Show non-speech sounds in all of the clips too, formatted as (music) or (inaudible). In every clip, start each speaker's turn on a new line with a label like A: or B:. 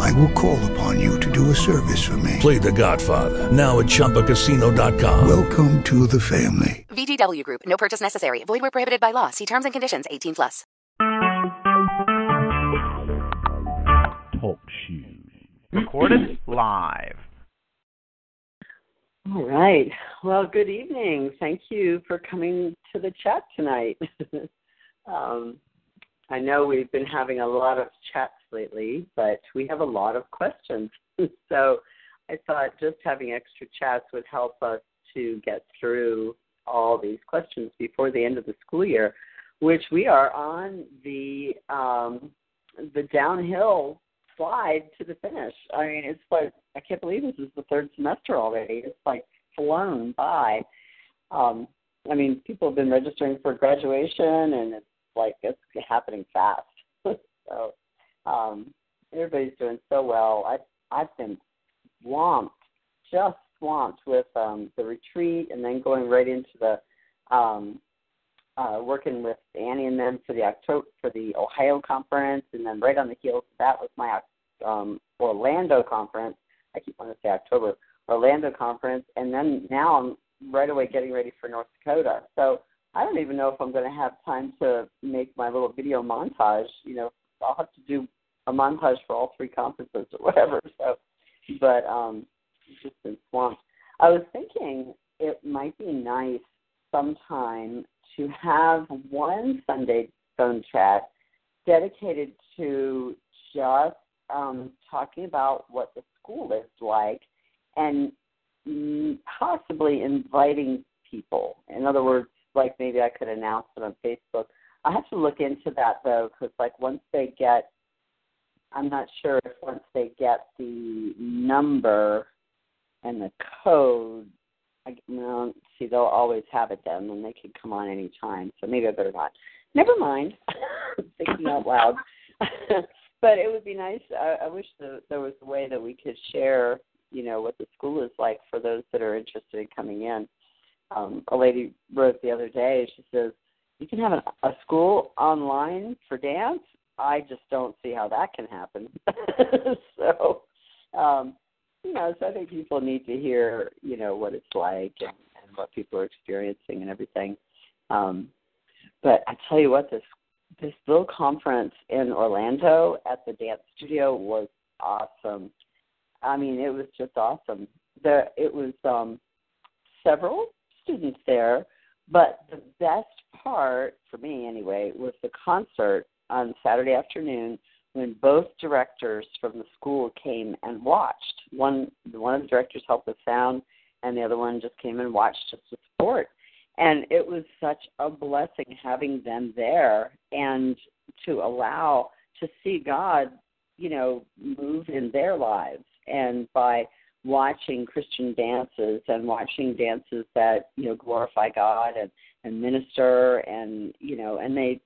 A: I will call upon you to do a service for me.
B: Play The Godfather now at ChumbaCasino.com.
A: Welcome to the family.
C: VGW Group. No purchase necessary. Void where prohibited by law. See terms and conditions. 18 plus.
D: Talk shoes. Recorded live.
E: All right. Well, good evening. Thank you for coming to the chat tonight. (laughs) um, I know we've been having a lot of chats lately, but we have a lot of questions. (laughs) so I thought just having extra chats would help us to get through all these questions before the end of the school year, which we are on the um, the downhill slide to the finish. I mean, it's like I can't believe this is the third semester already. It's like flown by. Um, I mean, people have been registering for graduation, and it's like it's happening fast. (laughs) so um, everybody's doing so well. I I've been swamped, just swamped with um, the retreat, and then going right into the um, uh, working with Annie and them for the October for the Ohio conference, and then right on the heels of that was my um, Orlando conference. I keep wanting to say October Orlando conference, and then now I'm right away getting ready for North Dakota. So I don't even know if I'm going to have time to make my little video montage. You know, I'll have to do a montage for all three conferences or whatever. (laughs) So, but um, just been swamped. I was thinking it might be nice sometime to have one Sunday phone chat dedicated to just um, talking about what the school is like and possibly inviting people. In other words, like maybe I could announce it on Facebook. I have to look into that though, because like once they get, I'm not sure if once they get the number and the code, I well, see they'll always have it then, and they can come on any time. So maybe better not. Never mind. (laughs) Thinking out loud. (laughs) but it would be nice. I, I wish the, there was a way that we could share, you know, what the school is like for those that are interested in coming in um, a lady wrote the other day. She says, "You can have a, a school online for dance. I just don't see how that can happen." (laughs) so, um, you know, so I think people need to hear, you know, what it's like and, and what people are experiencing and everything. Um, but I tell you what, this this little conference in Orlando at the dance studio was awesome. I mean, it was just awesome. There, it was um, several students there, but the best part for me anyway was the concert on Saturday afternoon when both directors from the school came and watched. One one of the directors helped with sound and the other one just came and watched just to support. And it was such a blessing having them there and to allow to see God, you know, move in their lives and by watching Christian dances and watching dances that you know glorify God and and minister and you know and they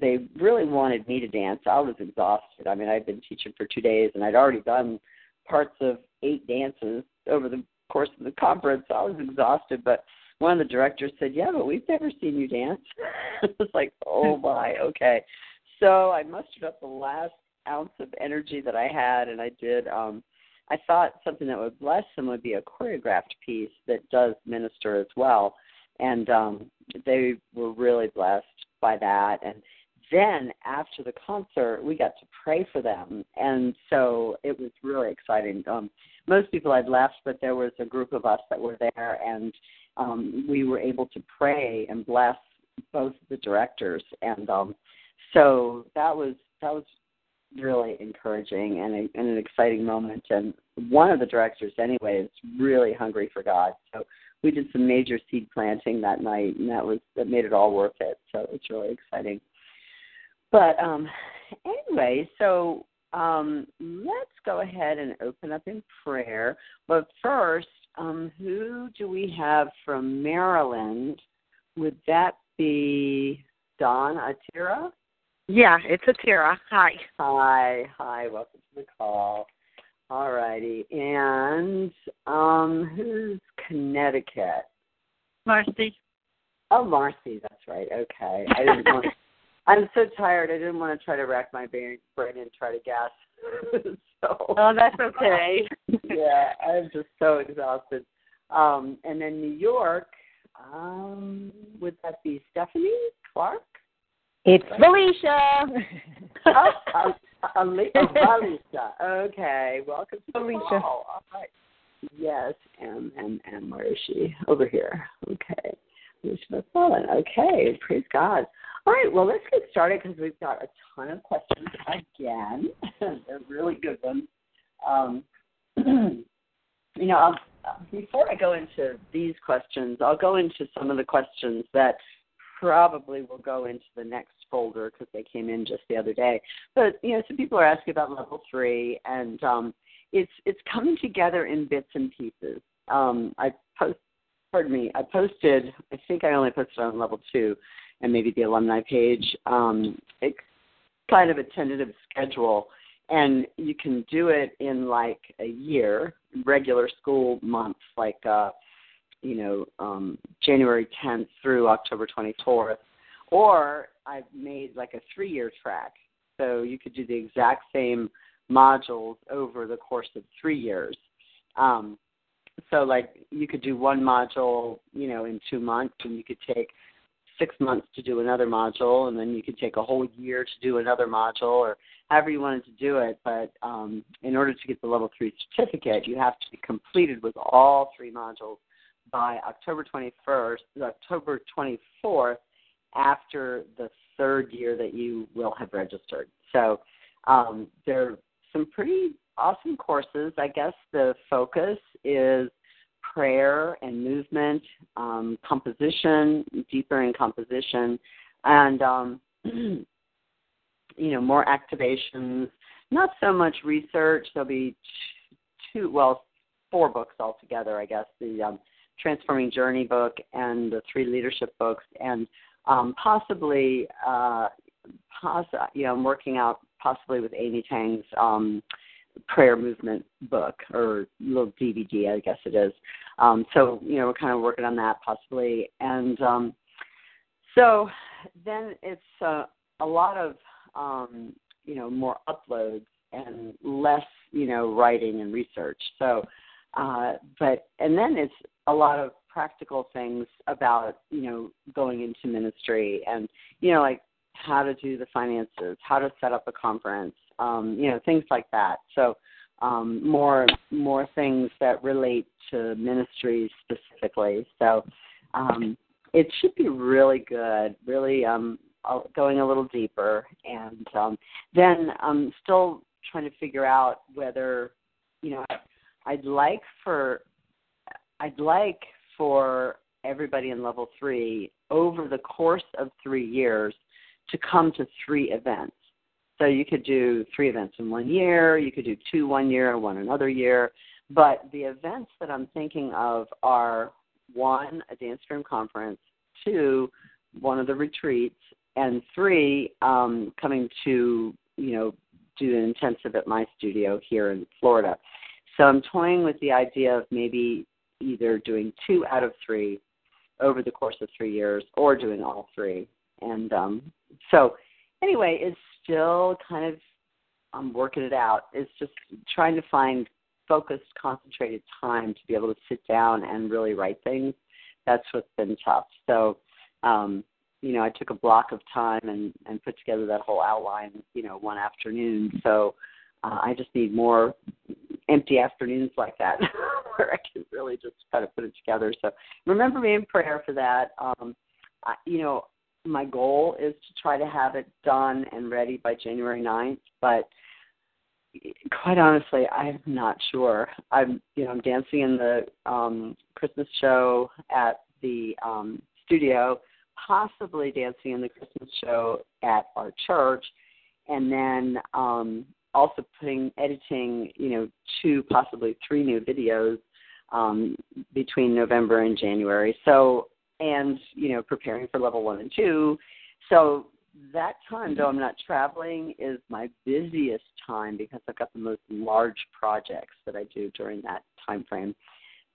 E: they really wanted me to dance. I was exhausted. I mean, I'd been teaching for two days and I'd already done parts of eight dances over the course of the conference. I was exhausted, but one of the directors said, "Yeah, but we've never seen you dance." (laughs) I was like, "Oh (laughs) my, okay." So I mustered up the last ounce of energy that I had, and I did um I thought something that would bless them would be a choreographed piece that does minister as well. And um, they were really blessed by that. And then after the concert, we got to pray for them. And so it was really exciting. Um, most people had left, but there was a group of us that were there, and um, we were able to pray and bless both the directors. And um, so that was that was really encouraging and, a, and an exciting moment. And one of the directors, anyway, is really hungry for God. So we did some major seed planting that night, and that was that made it all worth it. So it's really exciting. But um, anyway, so um, let's go ahead and open up in prayer. But first, um, who do we have from Maryland would that be Don Atira?
F: Yeah, it's Atira. Hi.
E: Hi, hi, welcome to the call. All righty. And um who's Connecticut?
F: Marcy.
E: Oh, Marcy, that's right. Okay. I didn't want (laughs) I'm so tired. I didn't want to try to rack my brain brain and try to guess. (laughs) so
F: Oh, that's okay. (laughs)
E: yeah, I'm just so exhausted. Um, and then New York, um, would that be Stephanie Clark?
G: It's Felicia. (laughs)
E: oh, uh, Alicia. Okay, welcome to the
G: Alicia.
E: call. All right. Yes, M M M. Where is she? Over here. Okay. Alicia McClellan. Okay, praise God. All right, well, let's get started because we've got a ton of questions again. (laughs) They're really good ones. Um, (clears throat) you know, I'll, before I go into these questions, I'll go into some of the questions that probably will go into the next folder because they came in just the other day. But you know, some people are asking about level three, and um, it's it's coming together in bits and pieces. Um, I post, pardon me, I posted. I think I only posted on level two, and maybe the alumni page. Um, it's kind of a tentative schedule, and you can do it in like a year, regular school months, like. Uh, you know, um, January 10th through October 24th. Or I've made like a three year track. So you could do the exact same modules over the course of three years. Um, so, like, you could do one module, you know, in two months, and you could take six months to do another module, and then you could take a whole year to do another module, or however you wanted to do it. But um, in order to get the level three certificate, you have to be completed with all three modules by October 21st, October 24th, after the third year that you will have registered. So um, there are some pretty awesome courses. I guess the focus is prayer and movement, um, composition, deeper in composition, and um, (clears throat) you know more activations. Not so much research. There'll be two, well, four books altogether. I guess the um, Transforming Journey book and the three leadership books, and um, possibly, uh, poss- you know, I'm working out possibly with Amy Tang's um, prayer movement book or little DVD, I guess it is. Um, so, you know, we're kind of working on that possibly, and um, so then it's uh, a lot of, um, you know, more uploads and less, you know, writing and research. So uh, but and then it's a lot of practical things about you know going into ministry and you know like how to do the finances, how to set up a conference, um, you know things like that. So um, more more things that relate to ministry specifically. So um, it should be really good, really um, going a little deeper, and um, then I'm still trying to figure out whether you know I'd like for I'd like for everybody in level three over the course of three years to come to three events. So you could do three events in one year, you could do two one year, and one another year. But the events that I'm thinking of are one, a dance room conference, two, one of the retreats, and three, um, coming to, you know, do an intensive at my studio here in Florida. So I'm toying with the idea of maybe either doing two out of three over the course of three years or doing all three. And um, so, anyway, it's still kind of, I'm working it out. It's just trying to find focused, concentrated time to be able to sit down and really write things. That's what's been tough. So, um, you know, I took a block of time and, and put together that whole outline, you know, one afternoon. So uh, I just need more empty afternoons like that (laughs) where I can really just kind of put it together. So remember me in prayer for that. Um, I, you know, my goal is to try to have it done and ready by January 9th, but quite honestly, I'm not sure. I'm, you know, I'm dancing in the um, Christmas show at the um, studio, possibly dancing in the Christmas show at our church, and then um, also putting editing, you know, two possibly three new videos um, between November and January. So and you know preparing for level one and two. So that time, though I'm not traveling, is my busiest time because I've got the most large projects that I do during that time frame.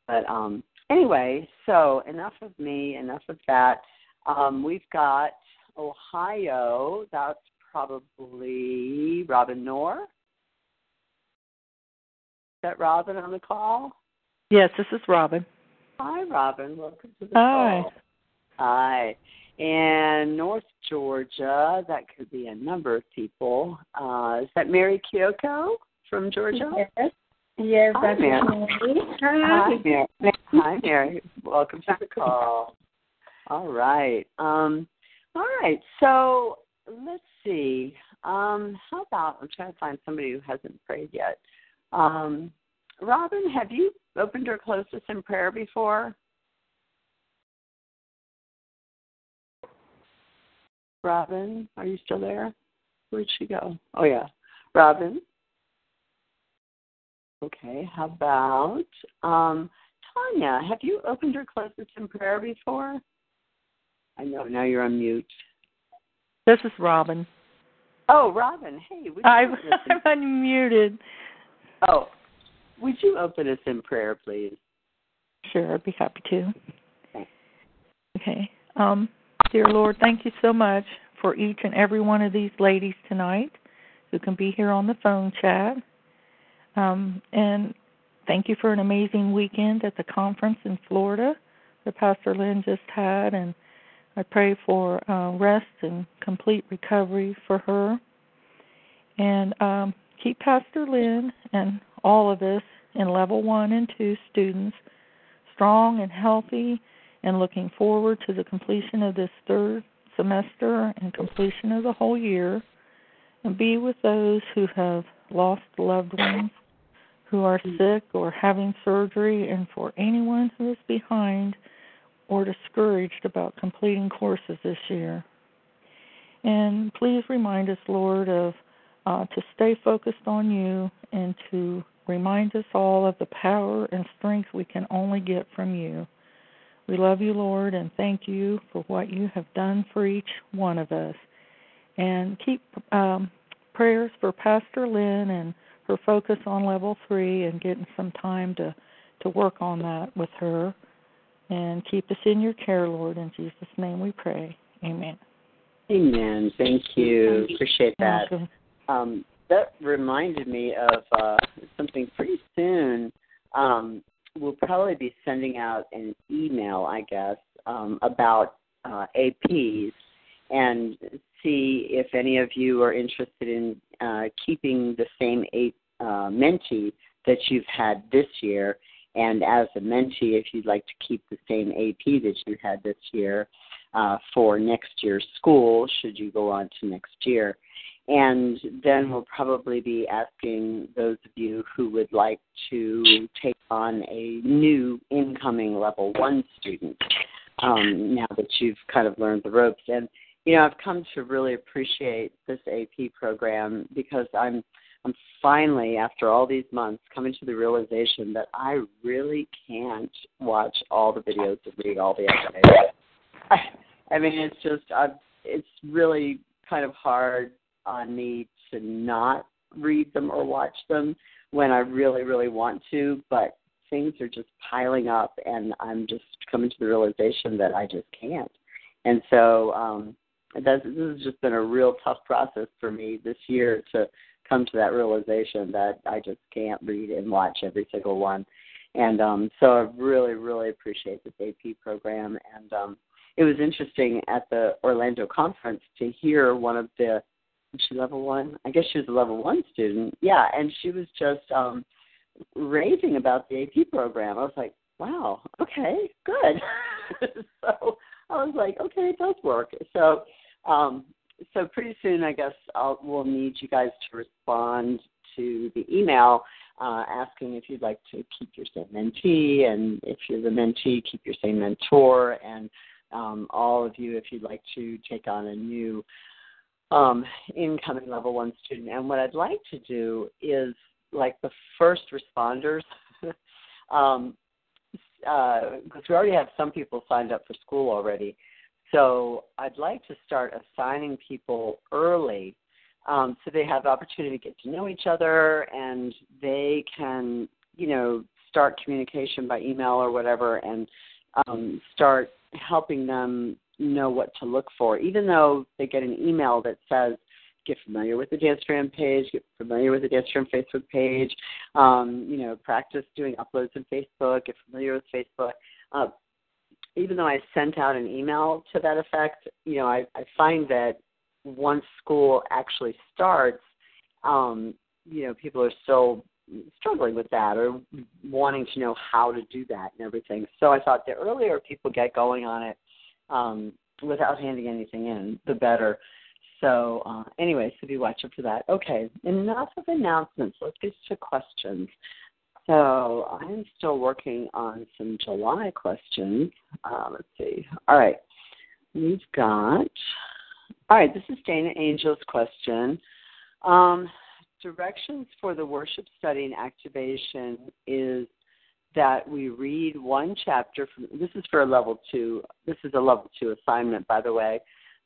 E: But um, anyway, so enough of me, enough of that. Um, we've got Ohio. That's probably Robin Noor. Is that Robin on the call?
H: Yes, this is Robin.
E: Hi, Robin. Welcome to the
H: Hi.
E: call. Hi. And North Georgia, that could be a number of people. Uh, is that Mary Kyoko from Georgia?
G: Yes. Yes,
E: Hi,
G: that's
E: ma'am.
G: me.
E: Hi, Mary. Hi, Mary. Welcome to the call. All right. Um, all right. So let's see. Um, how about I'm trying to find somebody who hasn't prayed yet. Um, Robin, have you opened or closed us in prayer before? Robin, are you still there? Where'd she go? Oh yeah, Robin. Okay, how about um, Tanya? Have you opened or closed us in prayer before? I know now you're on mute.
H: This is Robin.
E: Oh, Robin, hey,
H: I'm,
E: open us (laughs) in,
H: I'm unmuted.
E: oh, would you open us in prayer, please?
H: Sure, I'd be happy to.
E: Thanks.
H: Okay. Um, dear Lord, thank you so much for each and every one of these ladies tonight who can be here on the phone chat. Um, and thank you for an amazing weekend at the conference in Florida that Pastor Lynn just had. And I pray for uh, rest and complete recovery for her. And um, keep Pastor Lynn and all of us in level one and two students strong and healthy and looking forward to the completion of this third semester and completion of the whole year. And be with those who have lost loved ones, who are sick or having surgery, and for anyone who is behind or discouraged about completing courses this year. And please remind us, Lord, of uh, to stay focused on you and to remind us all of the power and strength we can only get from you. We love you, Lord, and thank you for what you have done for each one of us. And keep um, prayers for Pastor Lynn and her focus on level three and getting some time to, to work on that with her. And keep us in your care, Lord. In Jesus' name we pray. Amen.
E: Amen. Thank you. Appreciate that. Um, that reminded me of uh, something pretty soon. Um, we'll probably be sending out an email, I guess, um, about uh, APs and see if any of you are interested in uh, keeping the same AP, uh, mentee that you've had this year. And as a mentee, if you'd like to keep the same AP that you had this year uh, for next year's school, should you go on to next year. And then we'll probably be asking those of you who would like to take on a new incoming level one student um, now that you've kind of learned the ropes. And, you know, I've come to really appreciate this AP program because I'm I'm finally, after all these months, coming to the realization that I really can't watch all the videos and read all the essays. I, I mean, it's just, I've, it's really kind of hard on me to not read them or watch them when I really, really want to, but things are just piling up and I'm just coming to the realization that I just can't. And so um this has just been a real tough process for me this year to come to that realization that I just can't read and watch every single one. And um so I really, really appreciate this AP program and um it was interesting at the Orlando conference to hear one of the she level one? I guess she was a level one student. Yeah, and she was just um raving about the AP program. I was like, wow, okay, good. (laughs) so I was like, okay, it does work. So um so pretty soon I guess I'll we'll need you guys to respond to the email uh, asking if you'd like to keep your same mentee and if you're the mentee, keep your same mentor and um, all of you if you'd like to take on a new um, incoming level one student. And what I'd like to do is like the first responders, (laughs) um, because we already have some people signed up for school already. So I'd like to start assigning people early um, so they have the opportunity to get to know each other and they can, you know, start communication by email or whatever and um, start helping them know what to look for. Even though they get an email that says, get familiar with the Dance Jam page, get familiar with the Dance Jam Facebook page, um, you know, practice doing uploads in Facebook, get familiar with Facebook. Uh, even though I sent out an email to that effect, you know, I, I find that once school actually starts, um, you know, people are still struggling with that or wanting to know how to do that and everything. So I thought the earlier people get going on it um, without handing anything in, the better. So uh, anyway, so be watch up for that. Okay, enough of announcements. Let's get to questions. So I'm still working on some July questions. Uh, let's see. All right, we've got. All right, this is Dana Angel's question. Um, directions for the worship study and activation is that we read one chapter from this is for a level two this is a level two assignment by the way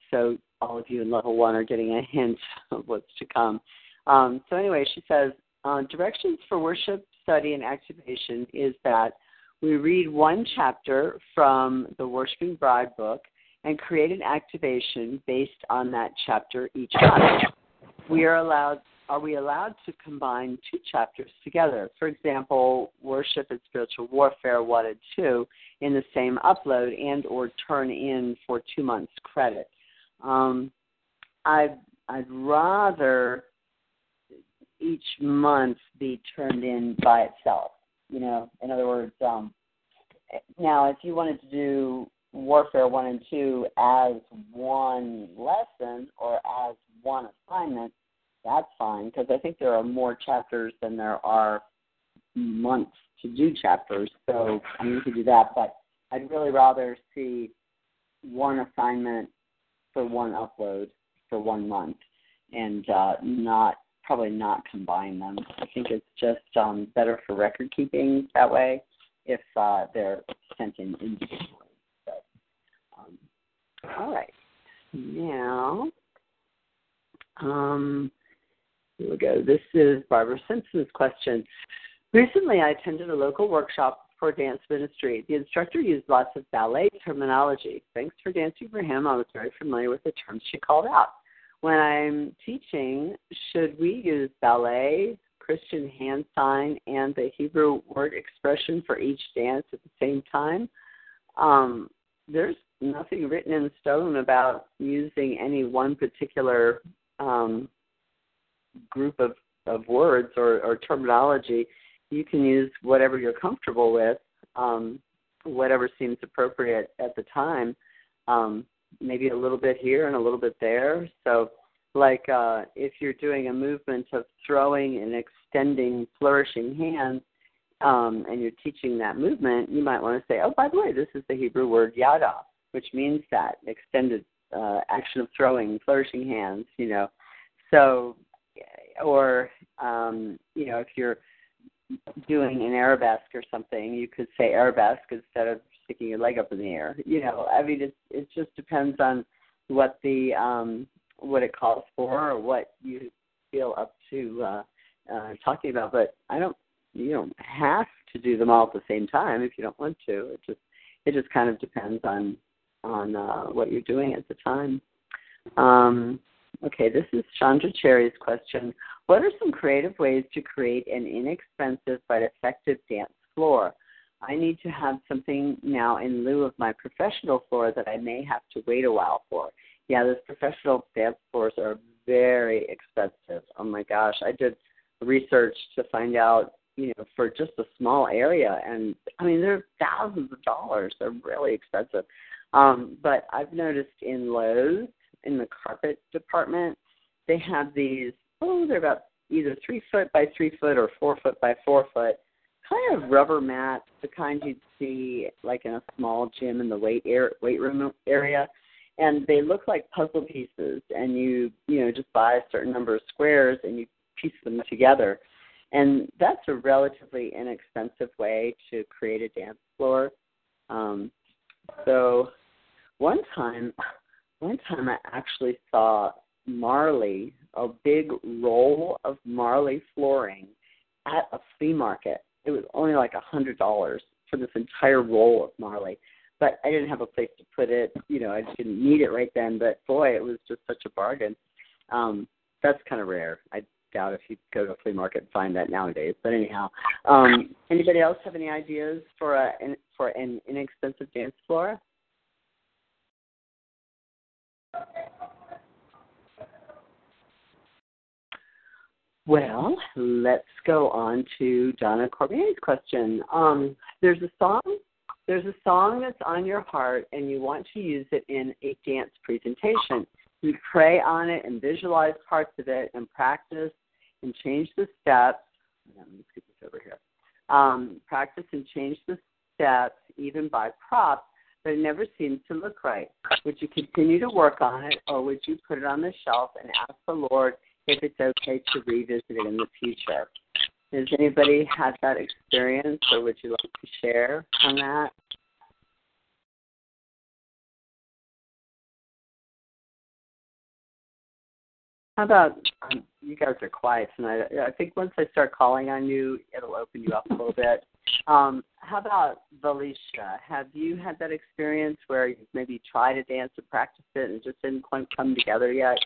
E: so all of you in level one are getting a hint of what's to come um, so anyway she says uh, directions for worship study and activation is that we read one chapter from the worshiping bride book and create an activation based on that chapter each month we are allowed are we allowed to combine two chapters together? For example, worship and spiritual warfare one and two in the same upload and or turn in for two months credit. Um, I'd I'd rather each month be turned in by itself. You know, in other words, um, now if you wanted to do warfare one and two as one lesson or as one assignment, that's fine because I think there are more chapters than there are months to do chapters. So I mean, you could do that, but I'd really rather see one assignment for one upload for one month and uh, not probably not combine them. I think it's just um, better for record keeping that way if uh, they're sent in individually. Um, all right. Now, um, here we go. This is Barbara Simpson's question. Recently, I attended a local workshop for dance ministry. The instructor used lots of ballet terminology. Thanks for dancing for him. I was very familiar with the terms she called out. When I'm teaching, should we use ballet, Christian hand sign, and the Hebrew word expression for each dance at the same time? Um, there's nothing written in stone about using any one particular um, group of, of words or, or terminology, you can use whatever you're comfortable with, um, whatever seems appropriate at the time. Um, maybe a little bit here and a little bit there. So, like uh, if you're doing a movement of throwing and extending, flourishing hands, um, and you're teaching that movement, you might want to say, oh, by the way, this is the Hebrew word yada, which means that extended uh, action of throwing, flourishing hands, you know. So or um, you know, if you're doing an arabesque or something, you could say arabesque instead of sticking your leg up in the air. You know, I mean, it it just depends on what the um, what it calls for or what you feel up to uh, uh, talking about. But I don't, you don't have to do them all at the same time if you don't want to. It just it just kind of depends on on uh, what you're doing at the time. Um, Okay, this is Chandra Cherry's question. What are some creative ways to create an inexpensive but effective dance floor? I need to have something now in lieu of my professional floor that I may have to wait a while for. Yeah, those professional dance floors are very expensive. Oh my gosh, I did research to find out, you know, for just a small area, and I mean they're thousands of dollars. They're really expensive. Um, but I've noticed in Lowe's in the carpet department, they have these, oh, they're about either three foot by three foot or four foot by four foot, kind of rubber mats, the kind you'd see like in a small gym in the weight air, weight room area. And they look like puzzle pieces, and you you know just buy a certain number of squares and you piece them together, and that's a relatively inexpensive way to create a dance floor. Um, so one time, one time I actually saw Marley, a big roll of Marley flooring at a flea market. It was only like a hundred dollars for this entire roll of Marley. But I didn't have a place to put it. You know, I just didn't need it right then. But boy, it was just such a bargain. Um, that's kind of rare. I doubt if you go to a flea market and find that nowadays. But anyhow, um, anybody else have any ideas for a for an inexpensive dance floor? Well, let's go on to Donna Corbier's question. Um, there's a song. There's a song that's on your heart, and you want to use it in a dance presentation. You pray on it and visualize parts of it, and practice and change the steps. Let me scoot this over here. Um, practice and change the steps, even by props, but it never seems to look right. Would you continue to work on it, or would you put it on the shelf and ask the Lord if it's okay to revisit it in the future. Has anybody had that experience, or would you like to share on that? How about um, you guys are quiet tonight? I think once I start calling on you, it'll open you up a little bit. Um, how about Valicia? Have you had that experience where you've maybe tried to dance and practice it and just didn't quite come together yet?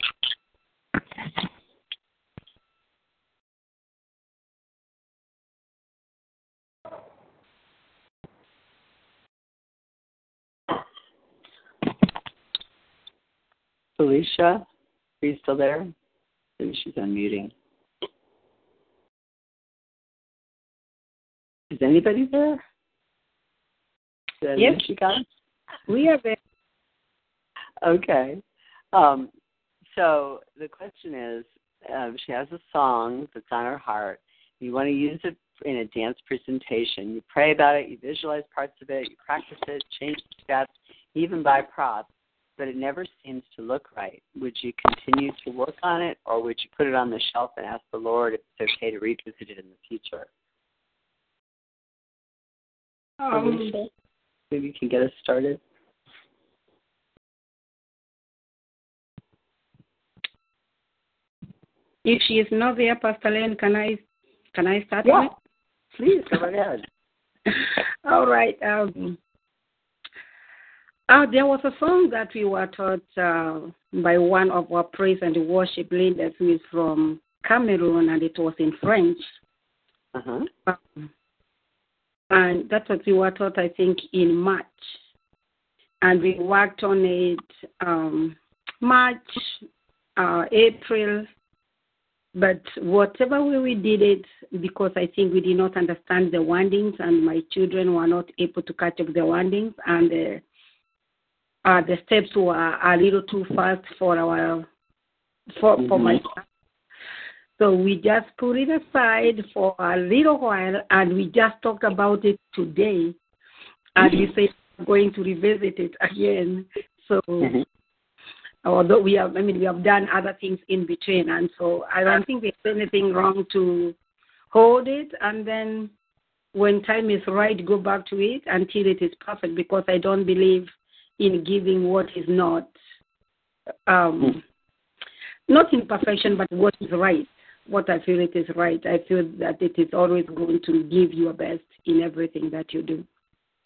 E: Felicia, are you still there? Maybe she's unmuting. Is anybody there? Did
G: yes,
E: you guys.
G: We are there.
E: Okay. Um, so the question is, um, she has a song that's on her heart. You want to use it in a dance presentation. You pray about it, you visualize parts of it, you practice it, change the steps, even buy props but it never seems to look right. Would you continue to work on it, or would you put it on the shelf and ask the Lord if it's okay to revisit it in the future?
G: Um,
E: Maybe you can get us started.
G: If she is not there, Pastor Lynn, can I can I start?
E: Yeah, please go ahead. (laughs)
G: All right. Um, uh, there was a song that we were taught uh, by one of our praise and worship leaders who is from Cameroon, and it was in French.
E: Uh-huh.
G: Um, and that was we were taught, I think, in March. And we worked on it um, March, uh, April, but whatever way we did it, because I think we did not understand the windings, and my children were not able to catch up the windings, and uh, uh, the steps were a little too fast for our for
E: mm-hmm.
G: for my son. So we just put it aside for a little while, and we just talked about it today, and we said we're going to revisit it again. So.
E: Mm-hmm.
G: Although we have, I mean, we have done other things in between, and so I don't think there's anything wrong to hold it, and then when time is right, go back to it until it is perfect. Because I don't believe in giving what is not um, not in perfection, but what is right. What I feel it is right. I feel that it is always going to give you your best in everything that you do.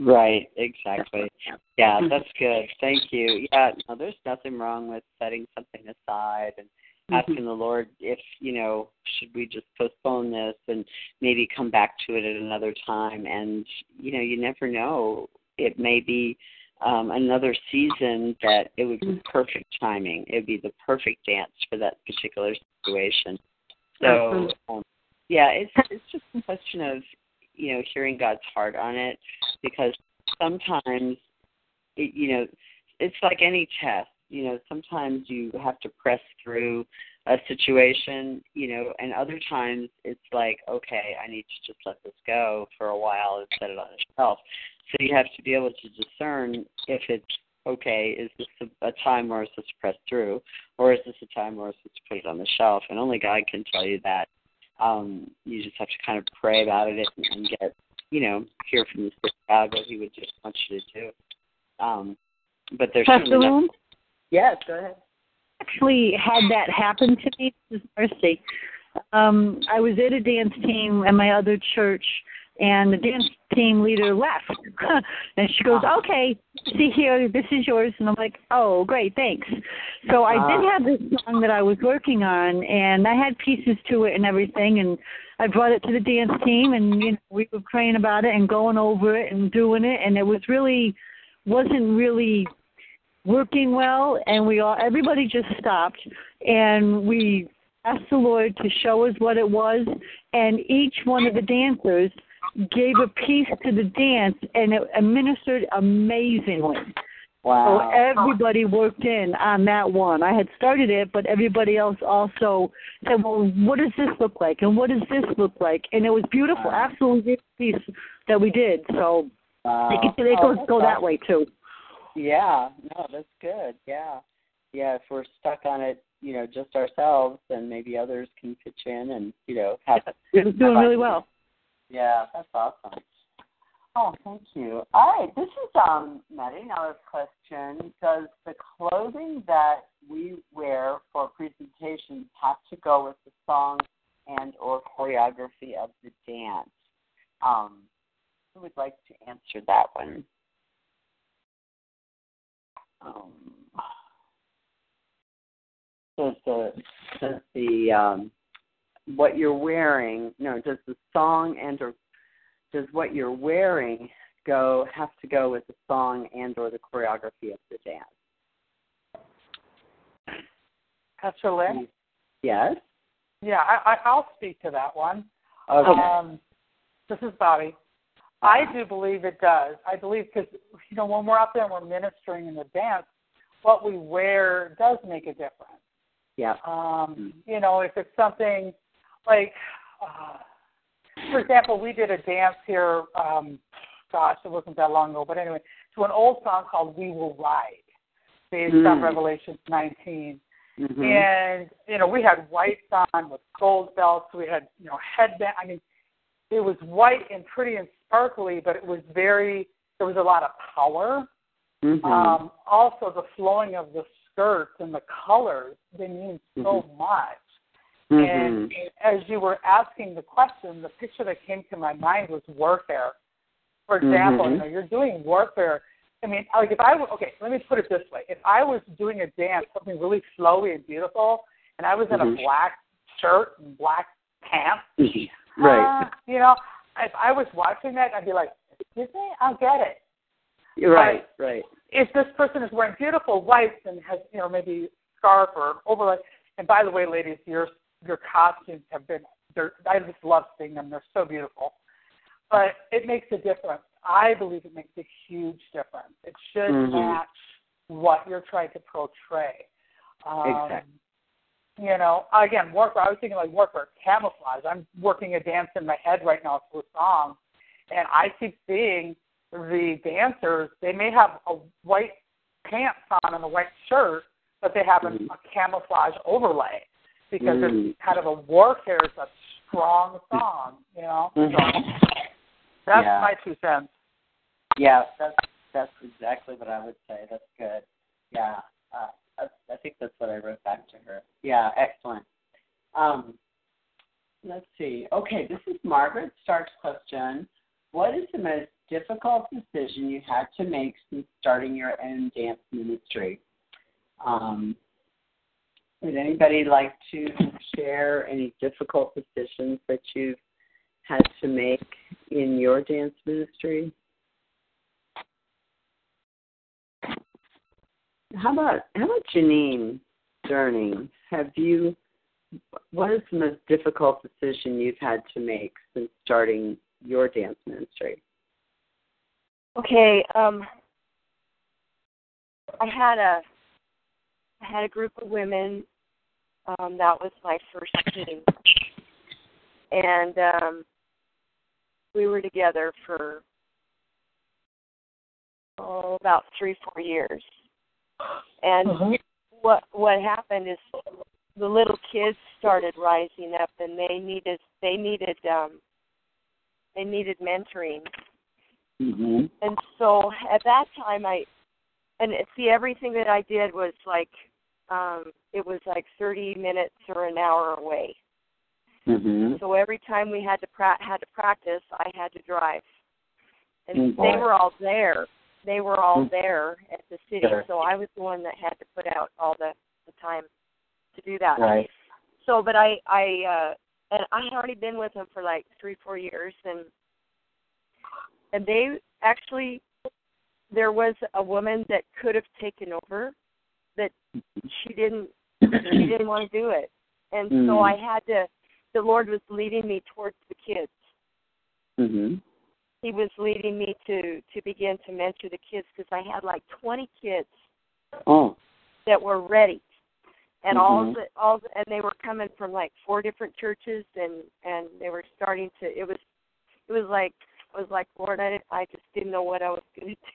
E: Right, exactly. Yeah, that's good. Thank you. Yeah, no, there's nothing wrong with setting something aside and asking mm-hmm. the Lord if, you know, should we just postpone this and maybe come back to it at another time and you know, you never know. It may be um, another season that it would be perfect timing. It would be the perfect dance for that particular situation. So, um, yeah, it's it's just a question of you know hearing God's heart on it because sometimes it, you know it's like any test. You know, sometimes you have to press through a situation, you know, and other times it's like, okay, I need to just let this go for a while and set it on a shelf. So you have to be able to discern if it's okay, is this a, a time where it's supposed pressed through, or is this a time where it's supposed to put it on the shelf? And only God can tell you that. Um, you just have to kind of pray about it and, and get you know, hear from the Spirit of God what He would just want you to do. Um, but there's
I: Pastor
E: certainly
I: Lynn?
E: not- Yes, go ahead.
I: actually had that happen to me. This is Mercy. Um, I was at a dance team at my other church, and the dance team leader left. (laughs) and she goes, "Okay, see here, this is yours." And I'm like, "Oh, great, thanks." So I did have this song that I was working on, and I had pieces to it and everything, and I brought it to the dance team, and you know, we were praying about it and going over it and doing it, and it was really wasn't really working well and we all everybody just stopped and we asked the lord to show us what it was and each one of the dancers gave a piece to the dance and it administered amazingly.
E: Wow.
I: so everybody worked in on that one. I had started it but everybody else also said well what does this look like? And what does this look like? And it was beautiful absolutely beautiful piece that we did. So
E: wow.
I: they could they
E: Oh, that's
I: go that way too.
E: Yeah, no, that's good. Yeah. Yeah, if we're stuck on it, you know, just ourselves, then maybe others can pitch in and, you know, have
I: it was doing really well
E: Yeah, that's awesome. Oh, thank you. All right, this is um Maddie. Now, this question: Does the clothing that we wear for presentations have to go with the song and or choreography of the dance? Um, who would like to answer that one? Um, does the does the um, what you're wearing no does the song and or does what you're wearing go have to go with the song and or the choreography of the dance
J: Pastor Lynn?
E: yes
J: Yeah, I, I, I'll speak to that one.
E: okay
J: Um, this is Bobby. I do believe it does. I believe because you know when we're out there and we're ministering in the dance, what we wear does make a difference.
E: yeah
J: Um, you know, if it's something like, uh, for example, we did a dance here. Um, gosh, it wasn't that long ago, but anyway, to an old song called "We Will Ride," based on
E: Mm.
J: Revelation 19.
E: hmm
J: And you know, we had whites on with gold belts. We had you know headband. I mean, it was white and pretty and sparkly, but it was very. There was a lot of power.
E: hmm
J: Um, also, the flowing of the skirts and the colors they mean so much.
E: Hmm
J: And as you were asking the question, the picture that came to my mind was warfare. For example,
E: Mhm.
J: you know, you're doing warfare. I mean, like if I were okay, let me put it this way: if I was doing a dance, something really flowy and beautiful, and I was in
E: Mhm.
J: a black shirt and black pants,
E: right
J: uh, you know, if I was watching that, I'd be like, "Excuse me, I'll get it."
E: right right
J: if this person is wearing beautiful whites and has you know maybe scarf or overlay and by the way ladies your your costumes have been they're i just love seeing them. They're so beautiful. But it makes a difference. I believe it makes a huge difference. It should
E: Mhm.
J: match what you're trying to portray. Um,
E: Exactly.
J: you know again work i was thinking like work for camouflage. I'm working a dance in my head right now to a song and i keep seeing the dancers, they may have a white pants on and a white shirt, but they have
E: Mhm.
J: a, a camouflage overlay because
E: Mm.
J: it's kind of a warfare. It's a strong song, you know.
E: Mhm.
J: So that's
E: Yeah.
J: my two cents.
E: Yeah, that's that's exactly what I would say. That's good. Yeah, uh, that's, I think that's what I wrote back to her. Yeah, excellent. Um, let's see. Okay, this is Margaret Stark's question. What is the most difficult decision you had to make since starting your own dance ministry? Um, would anybody like to share any difficult decisions that you've had to make in your dance ministry? How about how about Janine Durning? Have you what is the most difficult decision you've had to make since starting your dance ministry?
K: Okay, um I had a I had a group of women. Um, that was my first team. And um we were together for oh about three, four years. And what what happened is the little kids started rising up and they needed they needed um they needed mentoring.
E: hmm
K: And so at that time I and see everything that I did was like um it was like 30 minutes or an hour away.
E: hmm
K: So every time we had to pra- had to practice, I had to drive. And
E: Mm,
K: they were all there. They were all
E: Mm.
K: there at the city.
E: Sure.
K: So I was the one that had to put out all the the time to do that.
E: Right.
K: So, but I I uh and I had already been with them for like 3 4 years and and they actually there was a woman that could have taken over she didn't she (clears throat) didn't want to do it. And so
E: Mm.
K: I had to the Lord was leading me towards the kids.
E: hmm
K: He was leading me to to begin to mentor the kids because I had like 20 kids
E: Oh.
K: that were ready. And all
E: Mhm.
K: the all the, and they were coming from like four different churches and and they were starting to it was it was like I was like Lord I didn't, I just didn't know what I was going (laughs) to do.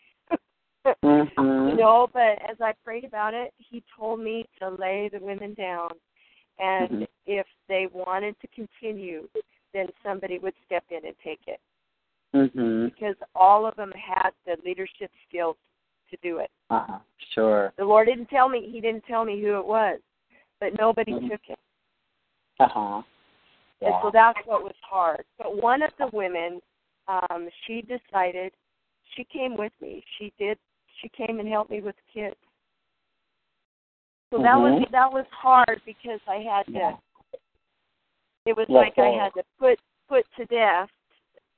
E: Mhm. (laughs)
K: You know, but as I prayed about it, he told me to lay the women down and
E: Mhm.
K: if they wanted to continue, then somebody would step in and take it
E: hmm
K: because all of them had the leadership skills to do it.
E: Uh-huh. Sure.
K: The Lord didn't tell me he didn't tell me who it was, but nobody
E: Mhm.
K: took it.
E: Uh-huh.
K: And so that's what was hard. But one of the women, um, she decided she came with me. She did she came and helped me with the kids. So that was
E: Mhm.
K: that was hard because I had to
E: Yeah.
K: it was
E: Let
K: like I had to put put to death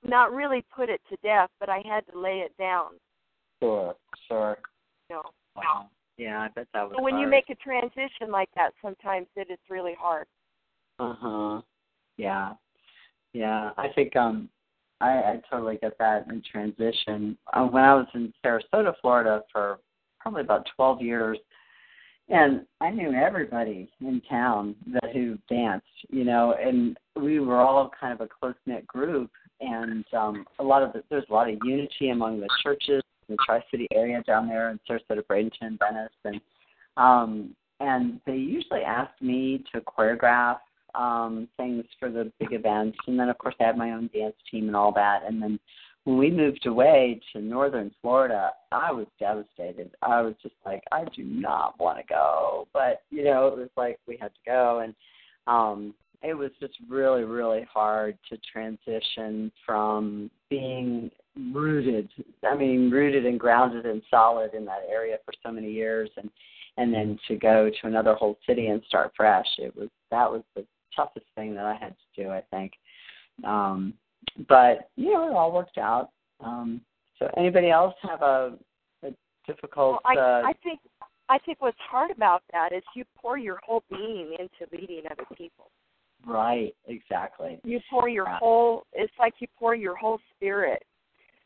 K: not really put it to death, but I had to lay it down.
E: Sure. Sure.
K: You know.
E: Wow. Yeah, I bet that was
K: So when you make a transition like that sometimes it is really hard.
E: Uh huh. Yeah. Yeah. I think um I, I totally get that in transition. Uh, when I was in Sarasota, Florida for probably about twelve years and I knew everybody in town that who danced, you know, and we were all kind of a close knit group and um a lot of the, there's a lot of unity among the churches in the Tri City area down there in Sarasota, Bradenton, Venice and um and they usually asked me to choreograph um things for the big events and then of course I had my own dance team and all that and then when we moved away to northern Florida, I was devastated. I was just like, I do not want to go. But, you know, it was like we had to go and um it was just really, really hard to transition from being rooted I mean, rooted and grounded and solid in that area for so many years and and then to go to another whole city and start fresh. It was that was the toughest thing that I had to do, I think. Um but you know, it all worked out. Um so anybody else have a, a difficult
K: Well, I,
E: uh
K: I think I think what's hard about that is you pour your whole being into leading other people.
E: right, exactly.
K: You pour your
E: Yeah.
K: whole. It's like you pour your whole spirit.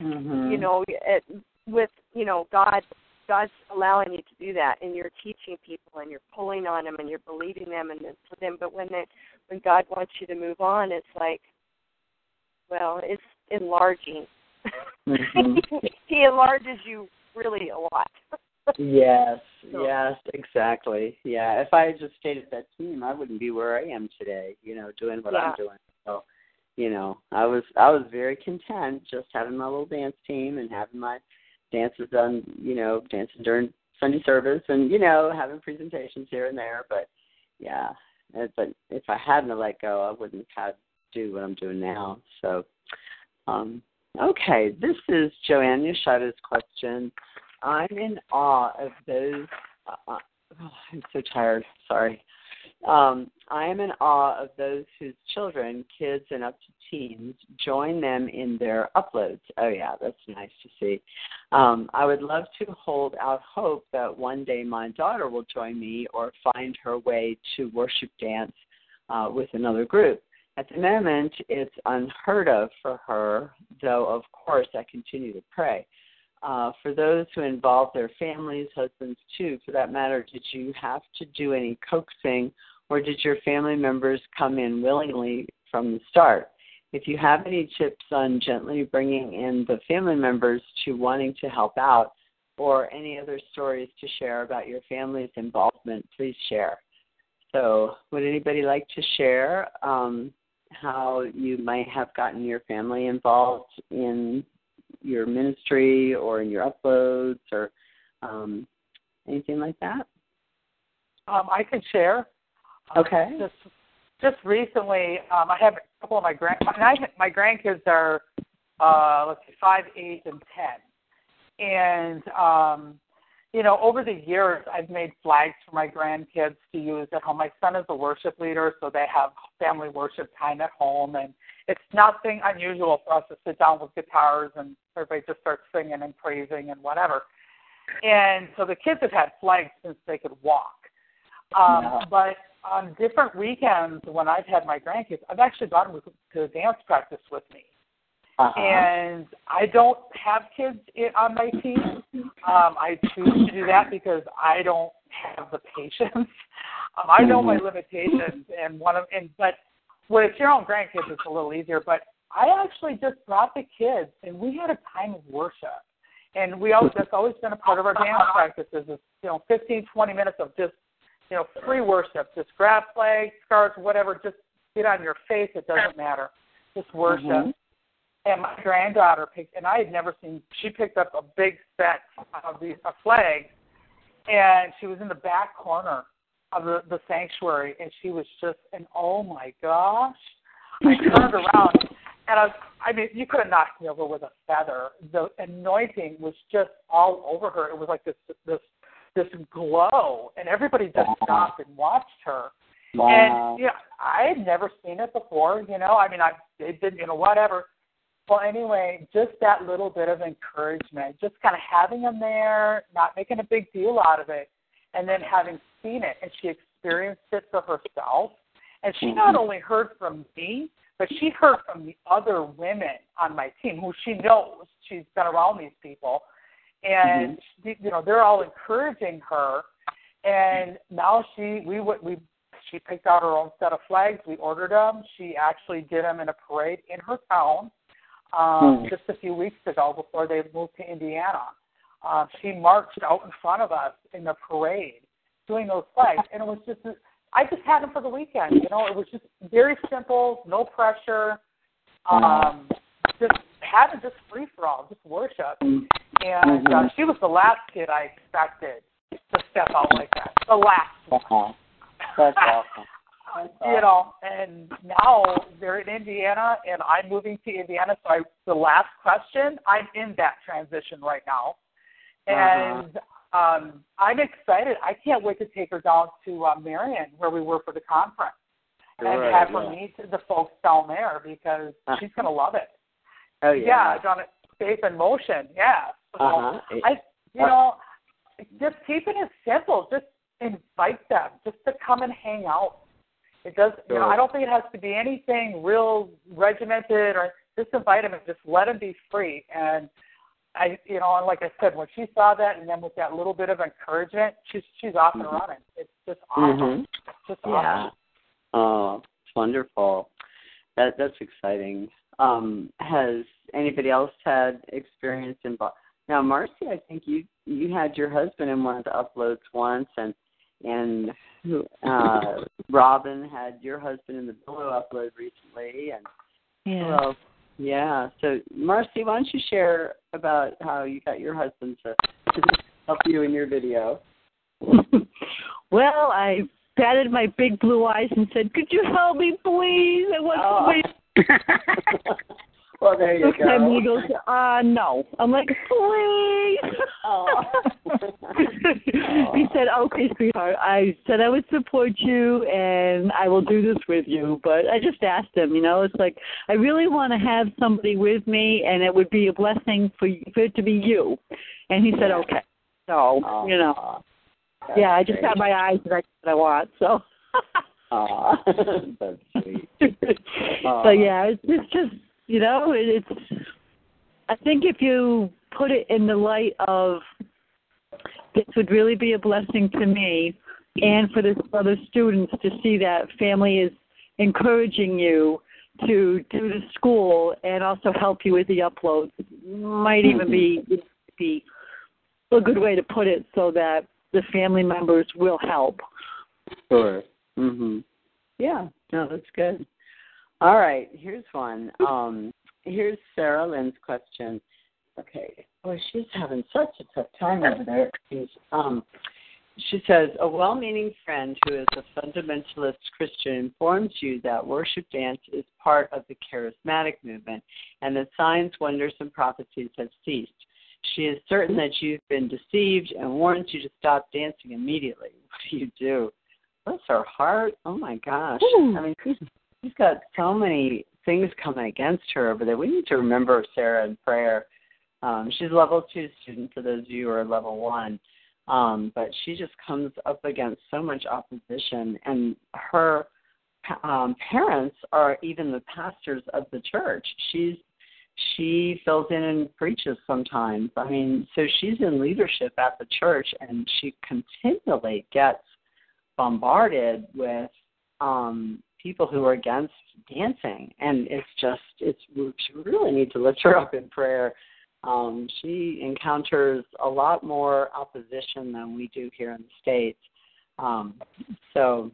E: Mhm.
K: You know, it, with you know God. God's allowing you to do that, and you're teaching people, and you're pulling on them, and you're believing them, and then for them. But when they, when God wants you to move on, it's like, well, it's enlarging.
E: Mhm. (laughs)
K: he enlarges you really a lot.
E: Yes, (laughs)
K: So-
E: yes, exactly. Yeah, if I had just stayed at that team, I wouldn't be where I am today. You know, doing what I'm doing. So, you know, I was I was very content just having my little dance team and having my dances on, You know, dancing during Sunday service and you know having presentations here and there. But yeah, uh, but if I hadn't let go, I wouldn't have do what I'm doing now. So, um, okay, this is Joanne Yashada's question. I'm in awe of those. Uh, uh, oh, I'm so tired. Sorry. Um, I am in awe of those whose children, kids, and up to teens join them in their uploads. Oh, yeah, that's nice to see. Um, I would love to hold out hope that one day my daughter will join me or find her way to worship dance uh, with another group. At the moment, it's unheard of for her, though, of course, I continue to pray uh, for those who involve their families, husbands too, for that matter, did you have to do any coaxing or did your family members come in willingly from the start? If you have any tips on gently bringing in the family members to wanting to help out or any other stories to share about your family's involvement, please share. So, would anybody like to share? Um, how you might have gotten your family involved in your ministry or in your uploads or um, anything like that?
J: Um, I can share.
E: Okay.
J: Just just recently, um, I have a couple of my grand and I, my grandkids are uh, let's see, five, eight, and ten, and um, you know, over the years, I've made flags for my grandkids to use at home. My son is a worship leader, so they have family worship time at home, and it's nothing unusual for us to sit down with guitars and everybody just starts singing and praising and whatever. And so the kids have had flags since they could walk. Um,
E: Yeah.
J: But on different weekends when I've had my grandkids, I've actually brought them to dance practice with me.
E: Uh-huh.
J: And I don't have kids in, on my team. Um, I choose to do that because I don't have the patience. (laughs) Um, I know my limitations, and one of and but with your own grandkids, it's a little easier. But I actually just brought the kids, and we had a time of worship. And we always that's always been a part of our dance practices. Is you know, 15, 20 minutes of just you know free worship. Just grab flags, scarves, whatever. Just get on your face. It doesn't matter. Just worship
E: Mhm.
J: And my granddaughter picked, and I had never seen. She picked up a big set of these a flag, and she was in the back corner of the, the sanctuary, and she was just, and oh my gosh! I turned around, and I was, I mean, you could have knocked me over with a feather. The anointing was just all over her. It was like this, this, this glow, and everybody just stopped and watched her.
E: Wow.
J: And yeah, I had never seen it before. You know, I mean, I it didn't, you know, whatever. Well, anyway, just that little bit of encouragement, just kind of having them there, not making a big deal out of it, and then having seen it and she experienced it for herself. And she not mm-hmm. only heard from me, but she heard from the other women on my team who she knows. She's been around these people, and mm-hmm. she, you know they're all encouraging her. And now she, we we she picked out her own set of flags. We ordered them. She actually did them in a parade in her town um,
E: Hmm.
J: just a few weeks ago before they moved to Indiana. Uh, she marched out in front of us in the parade doing those flags, and it was just I just had them for the weekend. You know, it was just very simple, no pressure. Um, just having just free for all, just worship. And uh,
E: Mhm.
J: she was the last kid I expected to step out like that. The last one
E: Uh-huh. That's awesome. (laughs)
J: You know, and now they're in Indiana, and I'm moving to Indiana. So I, the last question, I'm in that transition right now, and um, I'm excited. I can't wait to take her down to uh, Marion, where we were for the conference, and
E: Right,
J: have her
E: yeah.
J: meet the folks down there because
E: Uh.
J: she's gonna love it.
E: Oh yeah.
J: I've done it safe in motion. Yeah. So
E: Uh-huh.
J: I, you know, just keeping it simple. Just invite them, just to come and hang out. It does. You know, I don't think it has to be anything real regimented, or just invite them and just let them be free. And I, you know, and like I said, when she saw that, and then with that little bit of encouragement, she's she's off and running. It's just awesome.
E: Mhm.
J: It's just
E: Yeah.
J: awesome.
E: Oh, wonderful. That that's exciting. Um, has anybody else had experience in now, Marcy? I think you you had your husband in one of the uploads once, and and uh, Robin had your husband in the Billow upload recently, and
H: Yeah.
E: else? Yeah. So, Marcy, why don't you share about how you got your husband to, to help you in your video? (laughs)
I: well, I patted my big blue eyes and said, "Could you help me, please? I want
E: Oh.
I: somebody." (laughs) (laughs)
E: well, there you
I: time
E: go.
I: he goes, "Uh, no." I'm like, "Please."
E: Oh. (laughs)
I: he said, "Okay, sweetheart." I said I would support you and I will do this with you, but I just asked him. You know, it's like I really want to have somebody with me, and it would be a blessing for for it to be you. And he said. "Okay." So
E: Aw.
I: you know,
E: That's
I: yeah, I just
E: great.
I: got my eyes what I want. So.
E: Aw, (laughs) that's sweet. (laughs)
I: But yeah, it's, it's just you know, it, it's. I think if you put it in the light of this would really be a blessing to me, and for the other students to see that family is encouraging you to do the school and also help you with the uploads might even be be a good way to put it so that the family members will help.
E: Sure. Mhm. Yeah. No, that's good. All right, here's one. Um, here's Sarah Lynn's question. Okay, boy, she's having such a tough time over there. She's, um, she says, a well-meaning friend who is a fundamentalist Christian informs you that worship dance is part of the charismatic movement and that signs, wonders, and prophecies have ceased. She is certain that you've been deceived and warns you to stop dancing immediately. (laughs) What do you do? Bless her heart. Oh my gosh. I mean, she's, got so many things coming against her over there. We need to remember Sarah in prayer. Um, she's a level two student for those of you who are level one. Um, but she just comes up against so much opposition, and her um, parents are even the pastors of the church. She's she fills in and preaches sometimes. I mean, so she's in leadership at the church, and she continually gets bombarded with um, people who are against dancing, and it's just it's she really need to lift her up in prayer um, she encounters a lot more opposition than we do here in the states. Um, so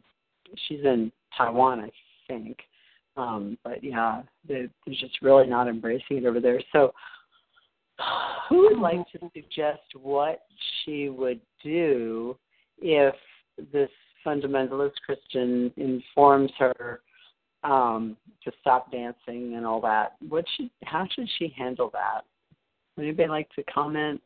E: she's in Taiwan, I think. Um, but yeah, they're, they're just really not embracing it over there. So, who would like to suggest what she would do if this fundamentalist Christian informs her um, to stop dancing and all that? What should how should she handle that? Would anybody like to comment?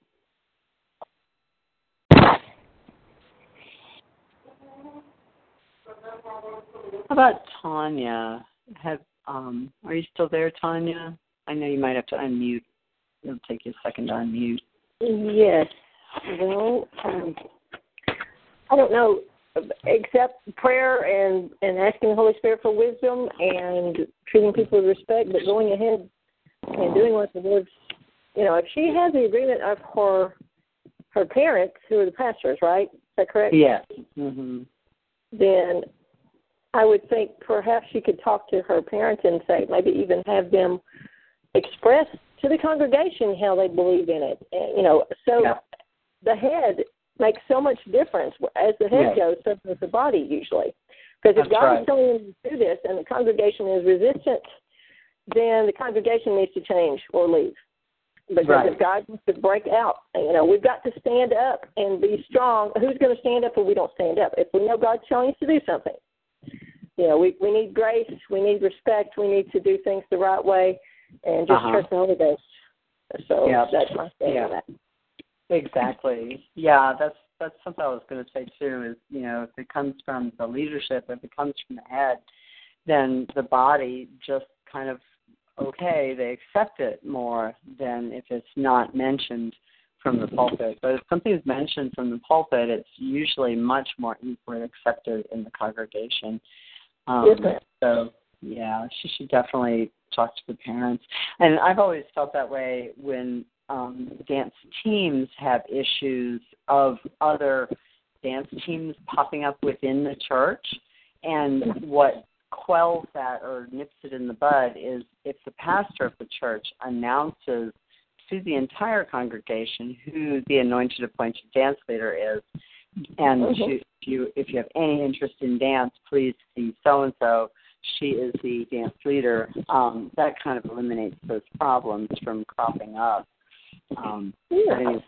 E: How about Tanya? Have um are you still there, Tanya? I know you might have to unmute. It'll take you a second to unmute.
L: Yes. Well, um, I don't know, except prayer and and asking the Holy Spirit for wisdom and treating people with respect, but going ahead and doing what the Lord's you know, if she has the agreement of her her parents, who are the pastors, right? Is that correct?
E: Yes. Mm-hmm.
L: Then I would think perhaps she could talk to her parents and say, maybe even have them express to the congregation how they believe in it. And, you know, so
E: yeah.
L: the head makes so much difference. As the head
E: Yes.
L: goes, so does the body usually. Because if
E: That's
L: God
E: right.
L: is telling them to do this and the congregation is resistant, then the congregation needs to change or leave. Because
E: Right.
L: if God wants to break out, you know, we've got to stand up and be strong. Who's going to stand up if we don't stand up? If we know God's telling us to do something, you know, we we need grace, we need respect, we need to do things the right way, and just
E: Uh-huh.
L: trust the Holy Ghost. So
E: Yeah.
L: that's my stand
E: Yeah.
L: on that.
E: Exactly. Yeah, that's that's something I was going to say too. Is you know if it comes from the leadership, if it comes from the head, then the body just kind of okay, they accept it more than if it's not mentioned from the pulpit. But if something is mentioned from the pulpit, it's usually much more equally accepted in the congregation. Um, so yeah, she should definitely talk to the parents. And I've always felt that way when um, dance teams have issues of other dance teams popping up within the church. And what quells that or nips it in the bud is if the pastor of the church announces to the entire congregation who the anointed appointed dance leader is, and
L: Mhm.
E: to, if you if you have any interest in dance, please see so and so. She is the dance leader. Um, that kind of eliminates those problems from cropping up. Um,
L: Yeah.
E: but anyways,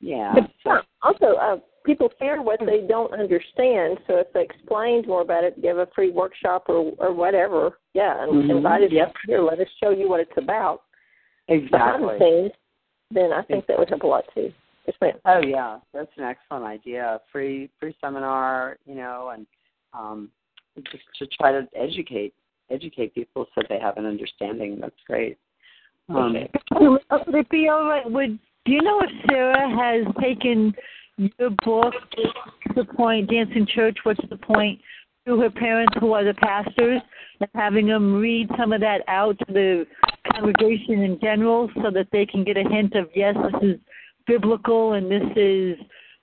E: yeah. So,
L: also, uh, people fear what they don't understand. So if they explained more about it, give a free workshop or or whatever, yeah, and
E: Mhm.
L: invite us
E: Yep.
L: here. Let us show you what it's about behind the
E: exactly.
L: scenes. Then I think that would help a lot too. Yes, ma'am.
E: Oh yeah, that's an excellent idea. Free free seminar, you know, and um, just to try to educate educate people so they have an understanding. That's great. Um,
I: would it be all right? Would do you know if Sarah has taken your book, the point Dancing Church? What's the point? To her parents, who are the pastors, and having them read some of that out to the congregation in general, so that they can get a hint of yes, this is biblical, and this is,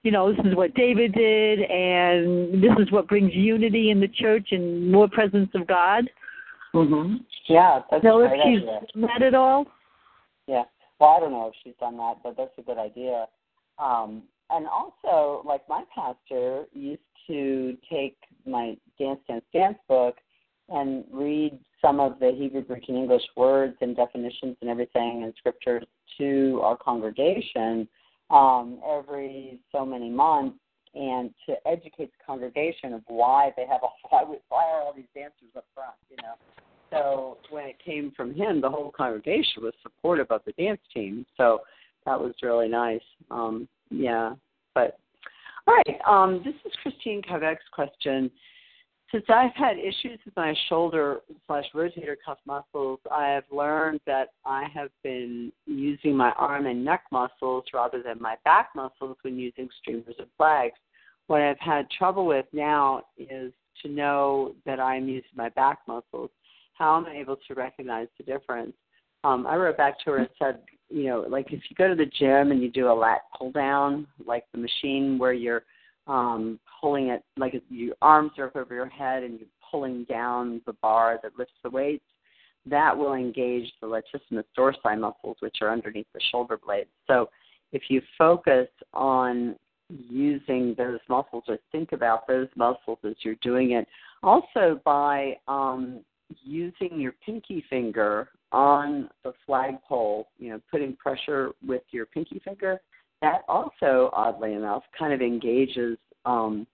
I: you know, this is what David did, and this is what brings unity in the church and more presence of God.
E: Hmm Yeah, that's
I: know
E: a
I: if she's
E: idea.
I: that at all.
E: Yeah. Well, I don't know if she's done that, but that's a good idea. Um, and also, like my pastor used to take my dance dance dance book and read some some of the Hebrew, Greek, and English words and definitions and everything and scriptures to our congregation um, every so many months and to educate the congregation of why they have a (laughs) why, why are all these dancers up front, you know. So when it came from him, the whole congregation was supportive of the dance team. So that was really nice. Um, yeah, but all right. Um, this is Christine Kavek's question. Since I've had issues with my shoulder slash rotator cuff muscles, I have learned that I have been using my arm and neck muscles rather than my back muscles when using streamers and flags. What I've had trouble with now is to know that I'm using my back muscles. How am I able to recognize the difference? Um, I wrote back to her and said, you know, like if you go to the gym and you do a lat pull down, like the machine where you're um, pulling it, like your arms are up over your head and you're pulling down the bar that lifts the weights, that will engage the latissimus dorsi muscles, which are underneath the shoulder blades. So if you focus on using those muscles or think about those muscles as you're doing it, also by um, using your pinky finger on the flagpole, you know, putting pressure with your pinky finger, that also, oddly enough, kind of engages. Um,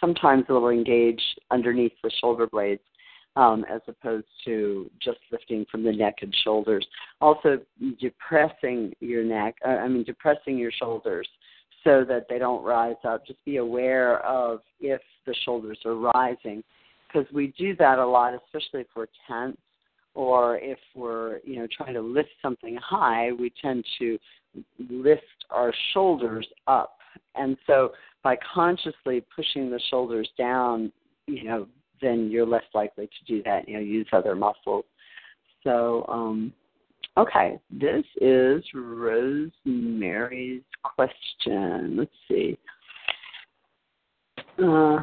E: sometimes it will engage underneath the shoulder blades, um, as opposed to just lifting from the neck and shoulders. Also, depressing your neck. Uh, I mean, depressing your shoulders so that they don't rise up. Just be aware of if the shoulders are rising, because we do that a lot, especially if we're tense or if we're you know trying to lift something high we tend to lift our shoulders up. And so by consciously pushing the shoulders down you know then you're less likely to do that you know use other muscles. So um okay this is rosemary's question. Let's see. Uh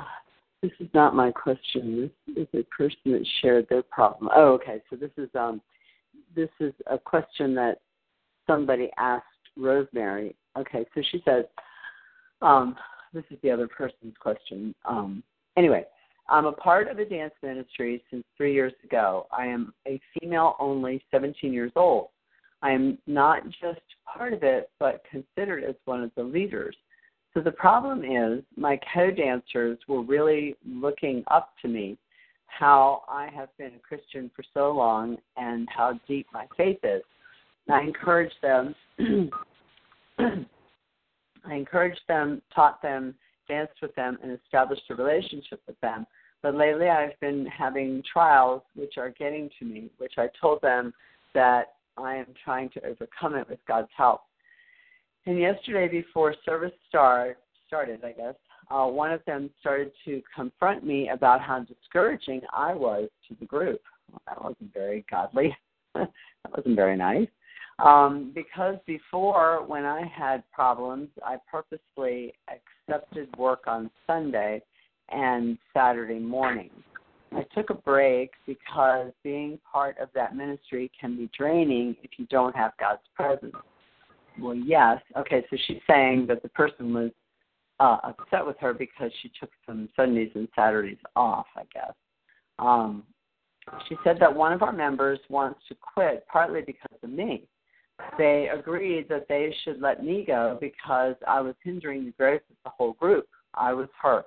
E: this is not my question. This is a person that shared their problem. Oh, okay. So this is um, this is a question that somebody asked Rosemary. Okay, so she says, um, this is the other person's question. Um, anyway, I'm a part of a dance ministry since three years ago. I am a female only, 17 years old. I am not just part of it, but considered as one of the leaders. So the problem is, my co dancers were really looking up to me how I have been a Christian for so long and how deep my faith is. And I encouraged them, (clears throat) I encouraged them, taught them, danced with them, and established a relationship with them. But lately I've been having trials which are getting to me, which I told them that I am trying to overcome it with God's help. And yesterday, before service start started, I guess, uh, one of them started to confront me about how discouraging I was to the group. Well, that wasn't very godly. (laughs) that wasn't very nice. Um, because before, when I had problems, I purposely accepted work on Sunday and Saturday morning. I took a break because being part of that ministry can be draining if you don't have God's presence. Well, yes. Okay, so she's saying that the person was uh, upset with her because she took some Sundays and Saturdays off, I guess. Um, she said that one of our members wants to quit partly because of me. They agreed that they should let me go because I was hindering the growth of the whole group. I was hurt.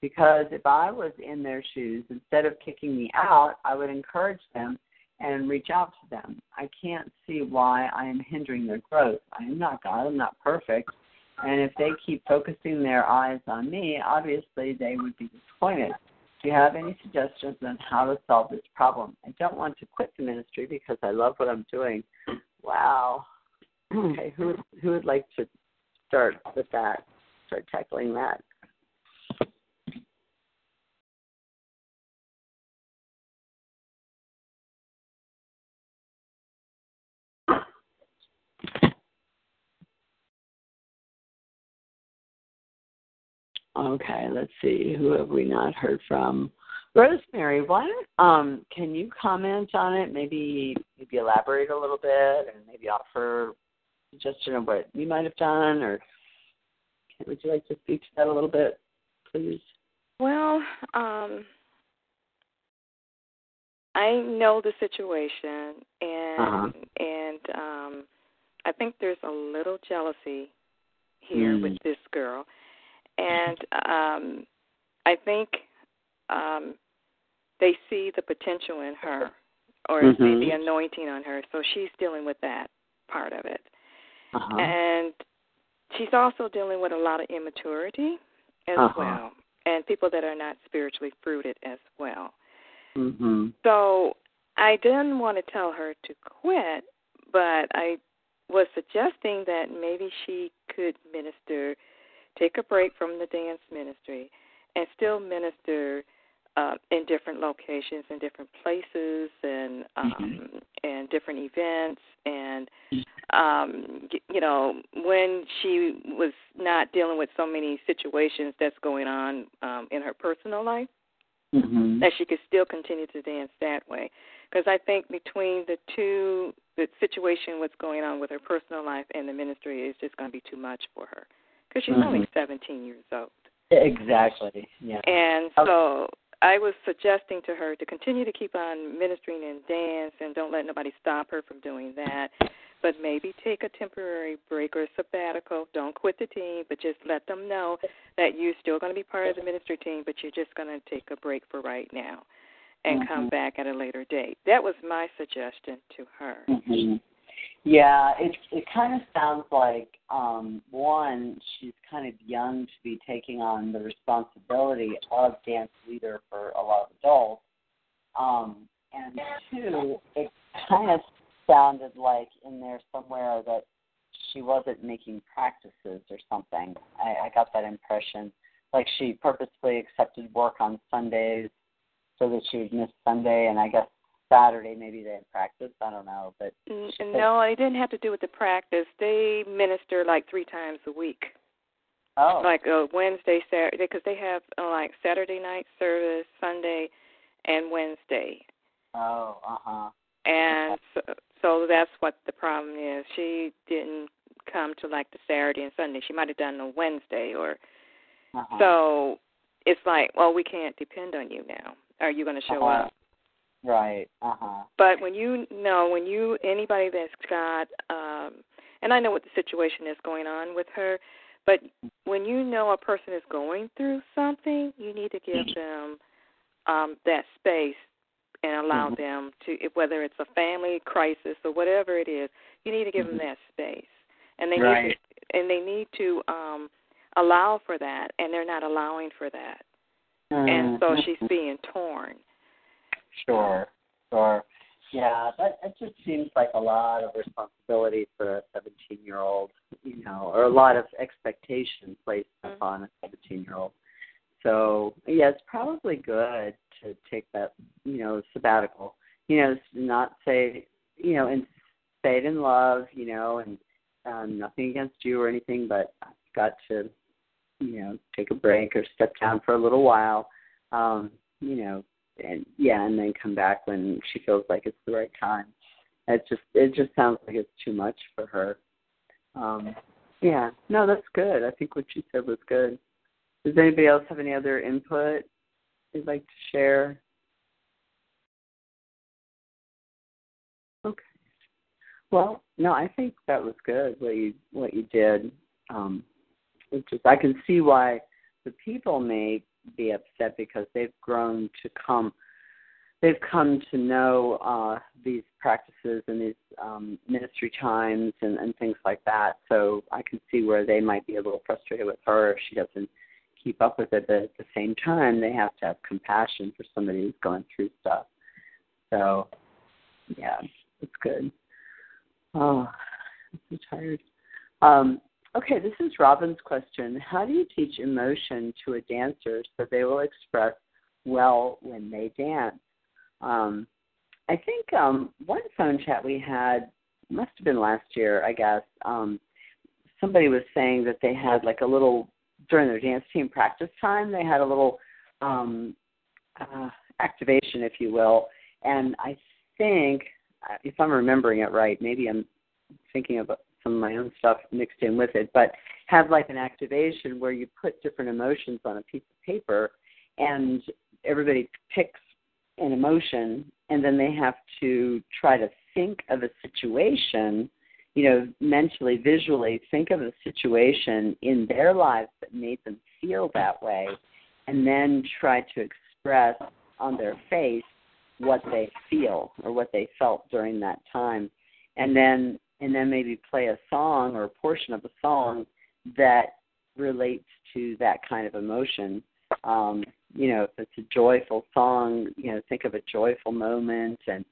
E: Because if I was in their shoes, instead of kicking me out, I would encourage them and reach out to them. I can't see why I am hindering their growth. I am not God, I'm not perfect. And if they keep focusing their eyes on me, obviously they would be disappointed. Do you have any suggestions on how to solve this problem? I don't want to quit the ministry because I love what I'm doing. Wow. (clears throat) Okay, who who would like to start with that? Start tackling that. Okay, let's see. Who have we not heard from? Rosemary, what um can you comment on it? Maybe maybe elaborate a little bit and maybe offer suggestion of what you might have done or would you like to speak to that a little bit, please?
M: Well, um I know the situation, and
E: Uh-huh.
M: and um, I think there's a little jealousy here
E: Mm.
M: with this girl, and um, I think um, they see the potential in her, or see
E: Mhm.
M: the anointing on her, so she's dealing with that part of it,
E: Uh-huh.
M: and she's also dealing with a lot of immaturity as
E: Uh-huh.
M: well, and people that are not spiritually fruited as well.
E: Mhm.
M: So I didn't want to tell her to quit, but I was suggesting that maybe she could minister, take a break from the dance ministry, and still minister uh, in different locations, in different places, and um, and different events, and um, you know when she was not dealing with so many situations that's going on um, in her personal life
E: Mhm.
M: that she could still continue to dance that way. Because I think between the two, the situation, what's going on with her personal life and the ministry is just going to be too much for her. Because she's only
E: Mhm.
M: 17 years old.
E: Exactly. Yeah.
M: And so I was suggesting to her to continue to keep on ministering and dance and don't let nobody stop her from doing that. But maybe take a temporary break or a sabbatical. Don't quit the team, but just let them know that you're still going to be part of the ministry team, but you're just going to take a break for right now and come
E: Mhm.
M: back at a later date. That was my suggestion to her.
E: hmm Yeah, it it kind of sounds like um one, she's kind of young to be taking on the responsibility of dance leader for a lot of adults. Um and two, it kind of sounded like in there somewhere that she wasn't making practices or something. I, I got that impression. Like she purposely accepted work on Sundays so that she would miss Sunday and I guess Saturday maybe they had practice. I don't know, but said-
M: No, it didn't have to do with the practice. They minister like three times a week.
E: Oh.
M: Like a Wednesday, Saturday, because they have uh, like Saturday night service, Sunday, and Wednesday.
E: Oh, uh huh.
M: And so, so that's what the problem is. She didn't come to like the Saturday and Sunday. She might have done a Wednesday or
E: Uh-huh.
M: so. It's like, well, we can't depend on you now. Are you going to show
E: Uh-huh.
M: up?
E: Right. Uh huh.
M: But when you know, when you anybody that's got, um, and I know what the situation is going on with her, but when you know a person is going through something, you need to give them um, that space and allow
E: Mhm.
M: them to, whether it's a family crisis or whatever it is, you need to give
E: Mhm.
M: them that space, and they
E: Right.
M: need to, and they need to um, allow for that, and they're not allowing for that, and so she's being torn.
E: Sure. Sure. Yeah, that it just seems like a lot of responsibility for a seventeen-year-old, you know, or a lot of expectation placed
M: Mm-hmm.
E: upon a seventeen-year-old. So yeah, it's probably good to take that, you know, sabbatical. You know, not say, you know, and say it in love, you know, and um, nothing against you or anything, but I've got to, you know, take a break or step down for a little while. Um, you know, and yeah, and then come back when she feels like it's the right time. It just it just sounds like it's too much for her. Um, yeah, no, that's good. I think what you said was good. Does anybody else have any other input they'd like to share? Okay. Well, no, I think that was good what you what you did. Um, it's just I can see why the people may be upset because they've grown to come they've come to know uh these practices and these um ministry times and, and things like that. So I can see where they might be a little frustrated with her if she doesn't keep up with it, but at the same time they have to have compassion for somebody who's going through stuff. So yeah, it's good. Oh, I'm so tired. Um, okay, this is Robin's question. How do you teach emotion to a dancer so they will express well when they dance? Um, I think um, one phone chat we had must have been last year, I guess. Um, somebody was saying that they had like a little during their dance team practice time. They had a little um, uh, activation, if you will, and I think if I'm remembering it right, maybe I'm thinking of some of my own stuff mixed in with it, but have like an activation where you put different emotions on a piece of paper and everybody picks an emotion and then they have to try to think of a situation you know mentally visually think of a situation in their lives that made them feel that way and then try to express on their face what they feel or what they felt during that time. And then and then maybe play a song or a portion of a song that relates to that kind of emotion. Um you know if it's a joyful song you know think of a joyful moment and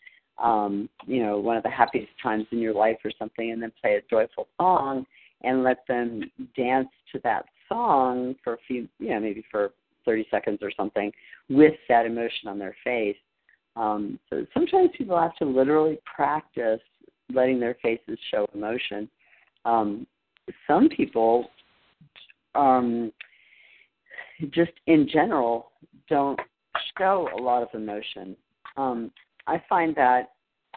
E: um you know one of the happiest times in your life or something and then play a joyful song and let them dance to that song for a few you know maybe for 30 seconds or something with that emotion on their face. Um so sometimes people have to literally practice letting their faces show emotion um some people um just in general don't show a lot of emotion. Um, I find that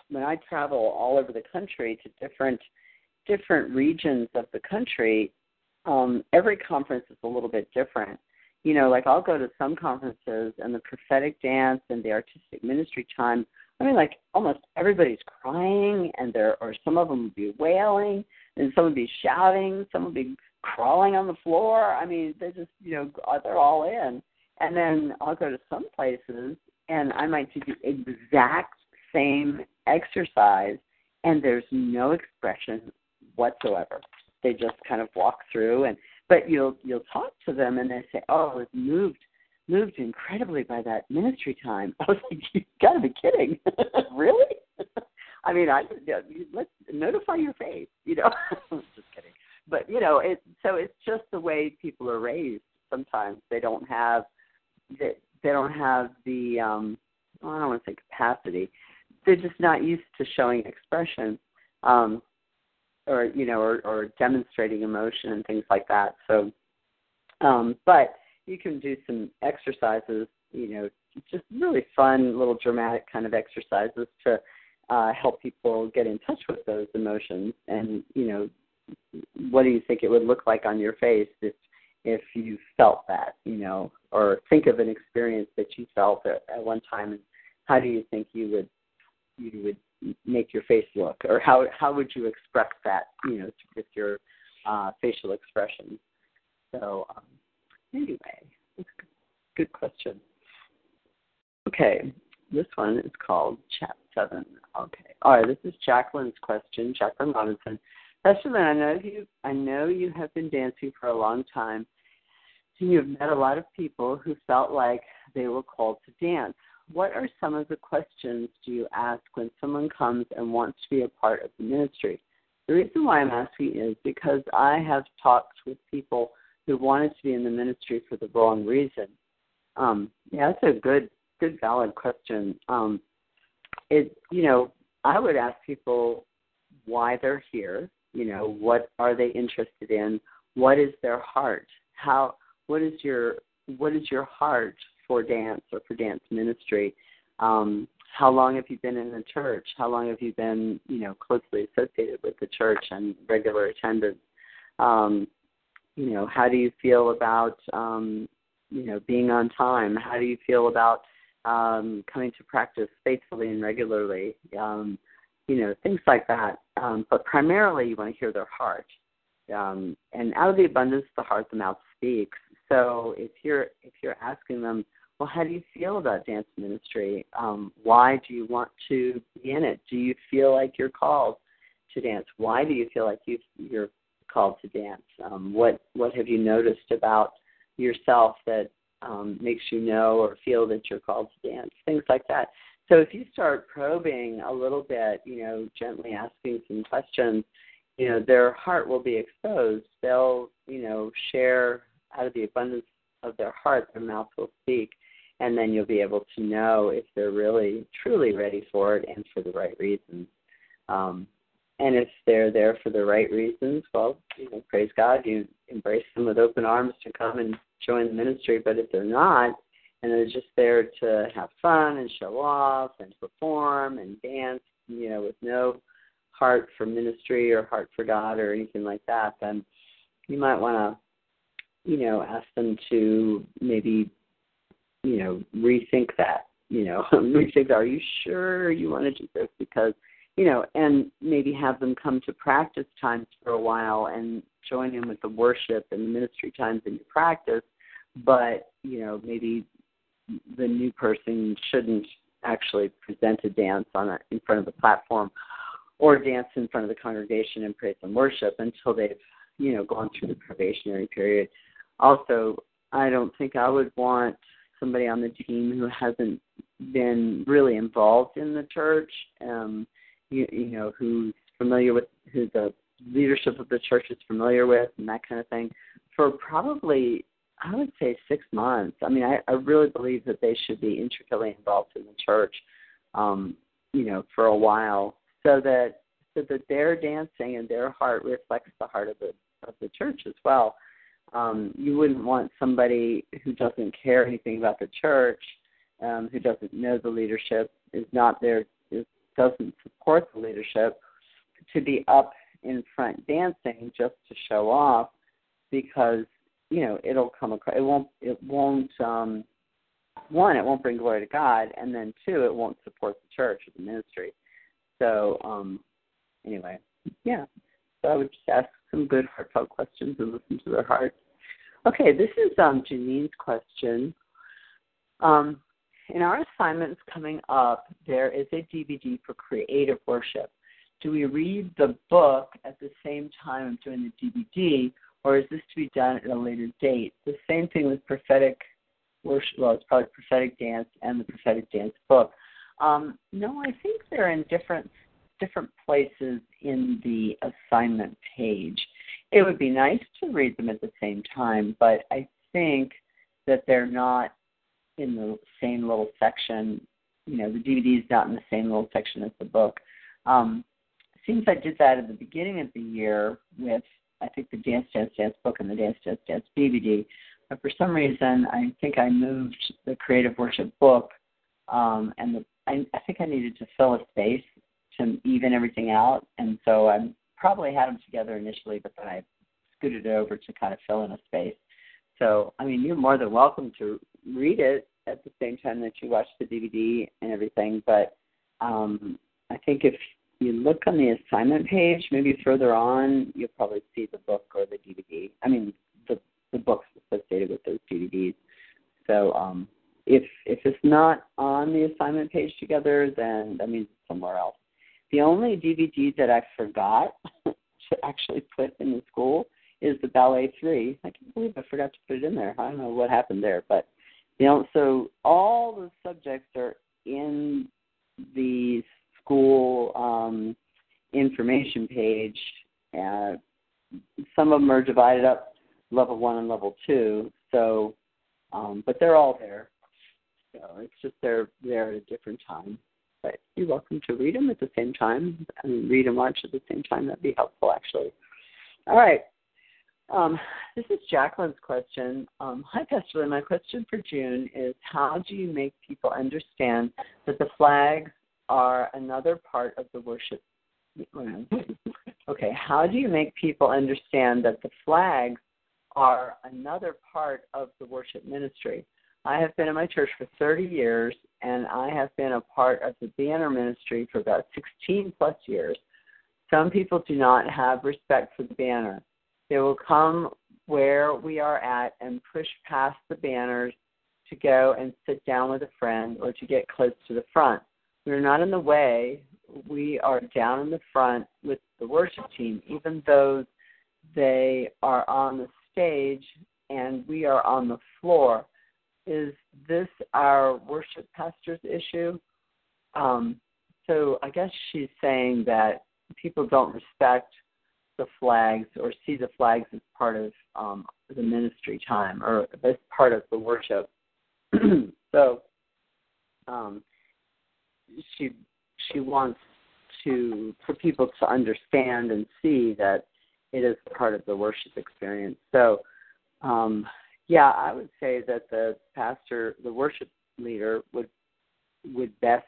E: when I travel all over the country to different different regions of the country, um, every conference is a little bit different. You know, like I'll go to some conferences and the prophetic dance and the artistic ministry time. I mean, like almost everybody's crying, and there or some of them will be wailing, and some will be shouting, some will be crawling on the floor. I mean, they just, you know, they're all in. And then I'll go to some places and I might do the exact same exercise and there's no expression whatsoever. They just kind of walk through and but you'll you'll talk to them and they say, Oh, I was moved moved incredibly by that ministry time. (laughs) I was like, You gotta be kidding. (laughs) really? (laughs) I mean, I let's notify your faith, you know. just kidding but you know it so it's just the way people are raised sometimes they don't have they, they don't have the um well, I don't want to say capacity they're just not used to showing expression um or you know or or demonstrating emotion and things like that so um but you can do some exercises you know just really fun little dramatic kind of exercises to uh help people get in touch with those emotions and you know what do you think it would look like on your face if if you felt that, you know, or think of an experience that you felt at, at one time, and how do you think you would you would make your face look, or how how would you express that, you know, with your uh, facial expression? So um, anyway, good question. Okay, this one is called Chat Seven. Okay, all right. This is Jacqueline's question. Jacqueline Robinson. Lynn, I know you I know you have been dancing for a long time. And you've met a lot of people who felt like they were called to dance. What are some of the questions do you ask when someone comes and wants to be a part of the ministry? The reason why I'm asking is because I have talked with people who wanted to be in the ministry for the wrong reason. Um, yeah, that's a good, good, valid question. Um, it, you know, I would ask people why they're here you know what are they interested in? What is their heart? How what is your what is your heart for dance or for dance ministry? Um how long have you been in the church? How long have you been you know closely associated with the church and regular attendance? Um you know how do you feel about um you know being on time how do you feel about um coming to practice faithfully and regularly um you know, things like that. Um, but primarily, you want to hear their heart. Um, and out of the abundance of the heart, the mouth speaks. So if you're if you're asking them, well, how do you feel about dance ministry? Um, why do you want to be in it? Do you feel like you're called to dance? Why do you feel like you you're called to dance? Um, what what have you noticed about yourself that um, makes you know or feel that you're called to dance? Things like that. So if you start probing a little bit, you know, gently asking some questions, you know, their heart will be exposed. They'll, you know, share out of the abundance of their heart, their mouth will speak, and then you'll be able to know if they're really, truly ready for it and for the right reasons. Um, and if they're there for the right reasons, well, you know, praise God, you embrace them with open arms to come and join the ministry. But if they're not, and they're just there to have fun and show off and perform and dance, you know, with no heart for ministry or heart for God or anything like that, then you might want to, you know, ask them to maybe, you know, rethink that you know, (laughs) rethink. are you sure you want to do this? Because, you know, and maybe have them come to practice times for a while and join in with the worship and the ministry times in your practice, but, you know, maybe the new person shouldn't actually present a dance on a, in front of the platform or dance in front of the congregation and praise and worship until they've, you know, gone through the probationary period. Also, I don't think I would want somebody on the team who hasn't been really involved in the church, um, you, you know, who's familiar with who the leadership of the church is familiar with and that kind of thing for probably I would say six months. I mean, I, I really believe that they should be intricately involved in the church, um, you know, for a while, so that so that their dancing and their heart reflects the heart of the of the church as well. Um, you wouldn't want somebody who doesn't care anything about the church, um, who doesn't know the leadership, is not there, doesn't support the leadership, to be up in front dancing just to show off, because you know it'll come across. It won't. It won't. Um, one, it won't bring glory to God, and then two, it won't support the church or the ministry. So, um, anyway, yeah. So I would just ask some good heartfelt questions and listen to their hearts. Okay, this is um, Janine's question. Um, in our assignments coming up, there is a DVD for creative worship. Do we read the book at the same time of doing the DVD, or is this to be done at a later date? The same thing with prophetic worship. Well, it's probably prophetic dance and the prophetic dance book. Um, no, I think they're in different different places in the assignment page. It would be nice to read them at the same time, but I think that they're not in the same little section. You know, the DVD is not in the same little section as the book. Um, seems I did that at the beginning of the year with I think the Dance Dance Dance book and the Dance Dance Dance DVD. But for some reason, I think I moved the Creative Worship book, um, and the I, I think I needed to fill a space to even everything out, and so I probably had them together initially, but then I scooted it over to kind of fill in a space. So, I mean, you're more than welcome to read it at the same time that you watch the DVD and everything. But um, I think if you look on the assignment page, maybe further on, you'll probably see the book or the DVD. I mean, the the books associated with those DVDs. So um, if if it's not on the assignment page together, then that means it's somewhere else. The only DVD that I forgot (laughs) to actually put in the school is the ballet three. I can't believe I forgot to put it in there. I don't know what happened there, but you know, so all the subjects are in the school um, information page. Uh, some of them are divided up level one and level two. So, um, but they're all there. So it's just they're there at a different time. But you're welcome to read them at the same time. Mean, read and watch at the same time. That'd be helpful, actually. All right. Um, this is Jacqueline's question. Um, hi, Pastor Lynn. My question for June is how do you make people understand that the flags are another part of the worship? Okay, how do you make people understand that the flags are another part of the worship ministry? I have been in my church for 30 years, and I have been a part of the banner ministry for about 16 plus years. Some people do not have respect for the banner. They will come where we are at and push past the banners to go and sit down with a friend or to get close to the front. We're not in the way. We are down in the front with the worship team, even though they are on the stage and we are on the floor. Is this our worship pastor's issue? Um, so I guess she's saying that people don't respect the flags or see the flags as part of um, the ministry time or as part of the worship. (clears throat) so um, she she wants to for people to understand and see that it is part of the worship experience. So um, yeah, I would say that the pastor, the worship leader, would would best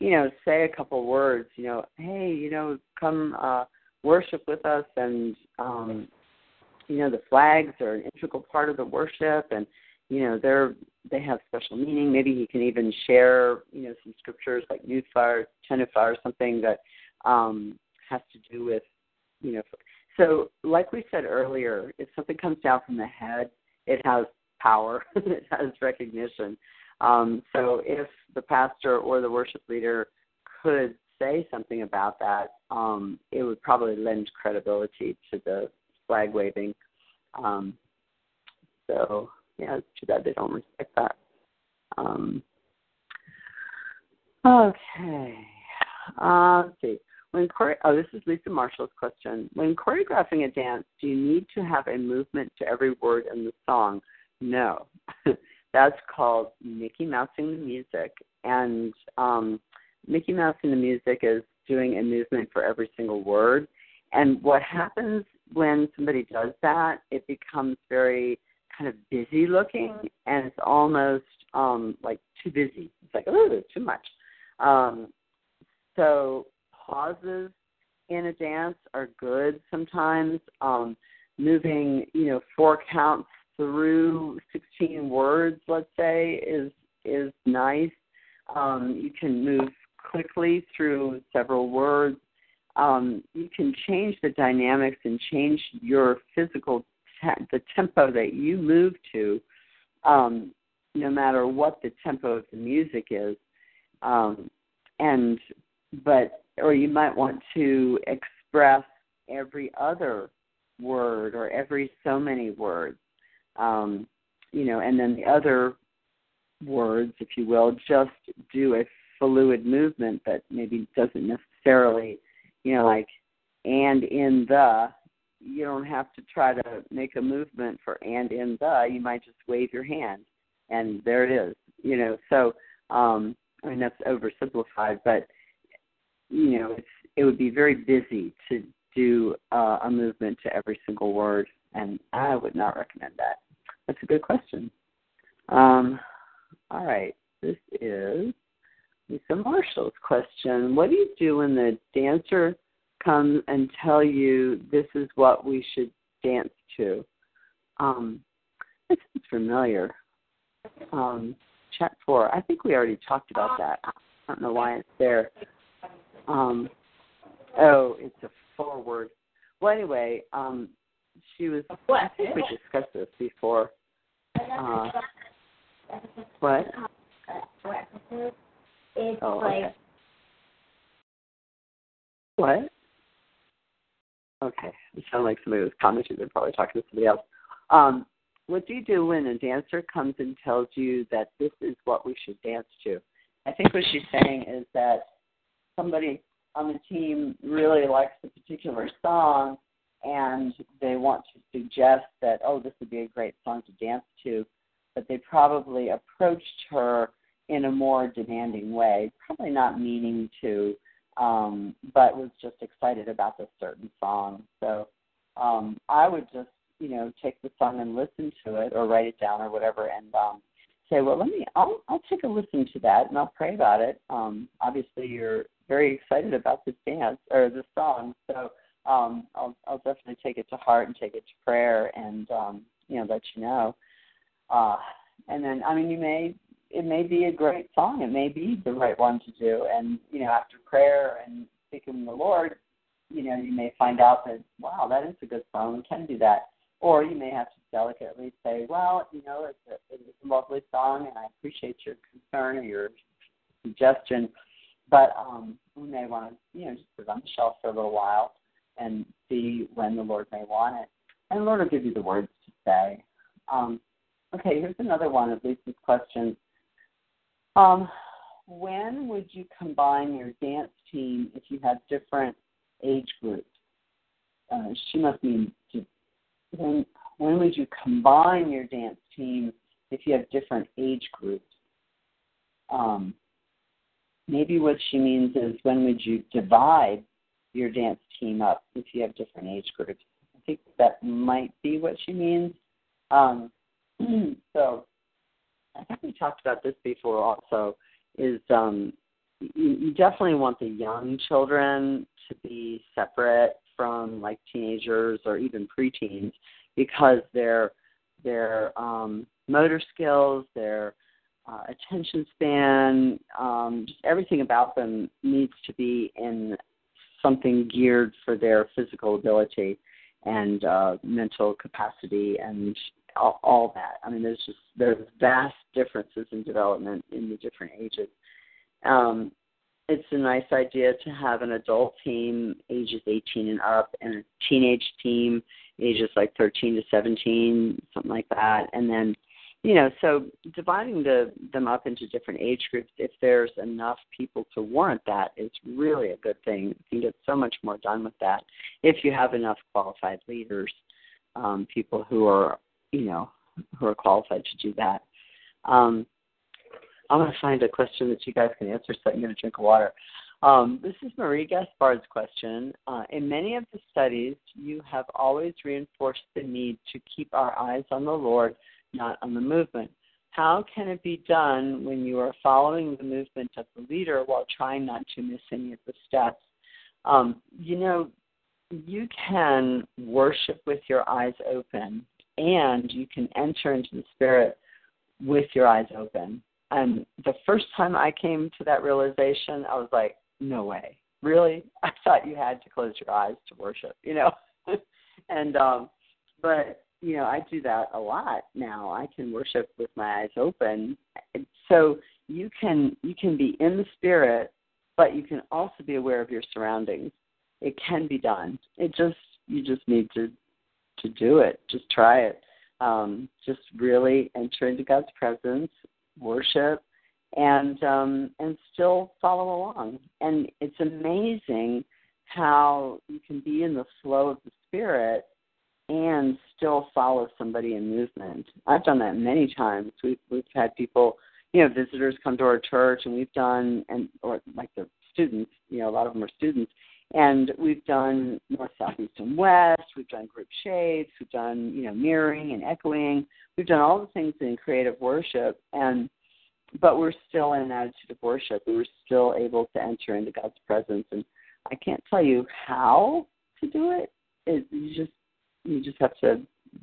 E: you know say a couple words. You know, hey, you know, come. Uh, worship with us and um you know the flags are an integral part of the worship and you know they're they have special meaning. Maybe he can even share, you know, some scriptures like New Fire, or something that um, has to do with, you know. So, like we said earlier, if something comes down from the head, it has power, (laughs) it has recognition. Um, so, if the pastor or the worship leader could say something about that, um, it would probably lend credibility to the flag waving. Um, so yeah, too bad they don't respect that. Um, okay. Uh, let's see. When chore- oh, this is Lisa Marshall's question. When choreographing a dance, do you need to have a movement to every word in the song? No. (laughs) That's called Mickey Mousing the music. And um, Mickey Mouse in the music is doing a movement for every single word. And what happens when somebody does that, it becomes very kind of busy looking and it's almost um like too busy. It's like, oh, too much. Um so pauses in a dance are good sometimes. Um moving, you know, four counts through 16 words, let's say, is is nice. Um, you can move quickly through several words. Um, you can change the dynamics and change your physical te- the tempo that you move to, um, no matter what the tempo of the music is. Um, and but or you might want to express every other word or every so many words um, you know and then the other words if you will just do a fluid movement but maybe doesn't necessarily you know like and in the you don't have to try to make a movement for and in the you might just wave your hand and there it is you know so um i mean that's oversimplified but you know it's it would be very busy to do uh, a movement to every single word and i would not recommend that. That's a good question. Um all right this is lisa marshall's question what do you do when the dancer comes and tell you this is what we should dance to. Um, this is familiar. Um, chat four. I think we already talked about that. I don't know why it's there. Um, oh, it's a forward. Well, anyway, um, she was. I think we discussed this before. Uh, what? Oh, okay. What? Okay, it sounded like somebody was commenting. They're probably talking to somebody else. Um, what do you do when a dancer comes and tells you that this is what we should dance to? I think what she's saying is that somebody on the team really likes a particular song and they want to suggest that, oh, this would be a great song to dance to, but they probably approached her in a more demanding way, probably not meaning to um, but was just excited about this certain song. So um, I would just, you know, take the song and listen to it or write it down or whatever and um, say, well, let me, I'll, I'll take a listen to that and I'll pray about it. Um, obviously, you're very excited about this dance or this song, so um, I'll, I'll definitely take it to heart and take it to prayer and, um, you know, let you know. Uh, and then, I mean, you may it may be a great song. It may be the right one to do. And you know, after prayer and seeking the Lord, you know, you may find out that wow, that is a good song. We can do that. Or you may have to delicately say, well, you know, it's a, it's a lovely song, and I appreciate your concern or your suggestion, but um, we may want to, you know, just put it on the shelf for a little while and see when the Lord may want it. And the Lord will give you the words to say. Um, okay, here's another one of Lisa's questions. Um, when would you combine your dance team if you had different age groups? Uh, she must mean when when would you combine your dance team if you have different age groups? Um, maybe what she means is when would you divide your dance team up if you have different age groups? I think that might be what she means. Um, (clears throat) so I think we talked about this before also, is um, you, you definitely want the young children to be separate from like teenagers or even preteens because their their um, motor skills, their uh, attention span, um, just everything about them needs to be in something geared for their physical ability and uh, mental capacity and all, all that. I mean, there's just there's vast differences in development in the different ages. Um, it's a nice idea to have an adult team ages 18 and up and a teenage team ages like 13 to 17 something like that and then you know so dividing the, them up into different age groups if there's enough people to warrant that is really a good thing you can get so much more done with that if you have enough qualified leaders um, people who are you know who are qualified to do that um, I'm going to find a question that you guys can answer so I can get a drink water. Um, this is Marie Gaspard's question. Uh, in many of the studies, you have always reinforced the need to keep our eyes on the Lord, not on the movement. How can it be done when you are following the movement of the leader while trying not to miss any of the steps? Um, you know, you can worship with your eyes open and you can enter into the Spirit with your eyes open. And the first time I came to that realization, I was like, no way. Really? (laughs) I thought you had to close your eyes to worship, you know? (laughs) and um but you know, I do that a lot now. I can worship with my eyes open. So you can you can be in the spirit, but you can also be aware of your surroundings. It can be done. It just you just need to to do it. Just try it. Um, just really enter into God's presence worship and um, and still follow along. And it's amazing how you can be in the flow of the spirit and still follow somebody in movement. I've done that many times. We've we've had people, you know, visitors come to our church, and we've done and or like the students, you know, a lot of them are students. And we've done north, south, east, and west. We've done group shapes. We've done, you know, mirroring and echoing. We've done all the things in creative worship, and but we're still in an attitude of worship. We were still able to enter into God's presence, and I can't tell you how to do it. it you just you just have to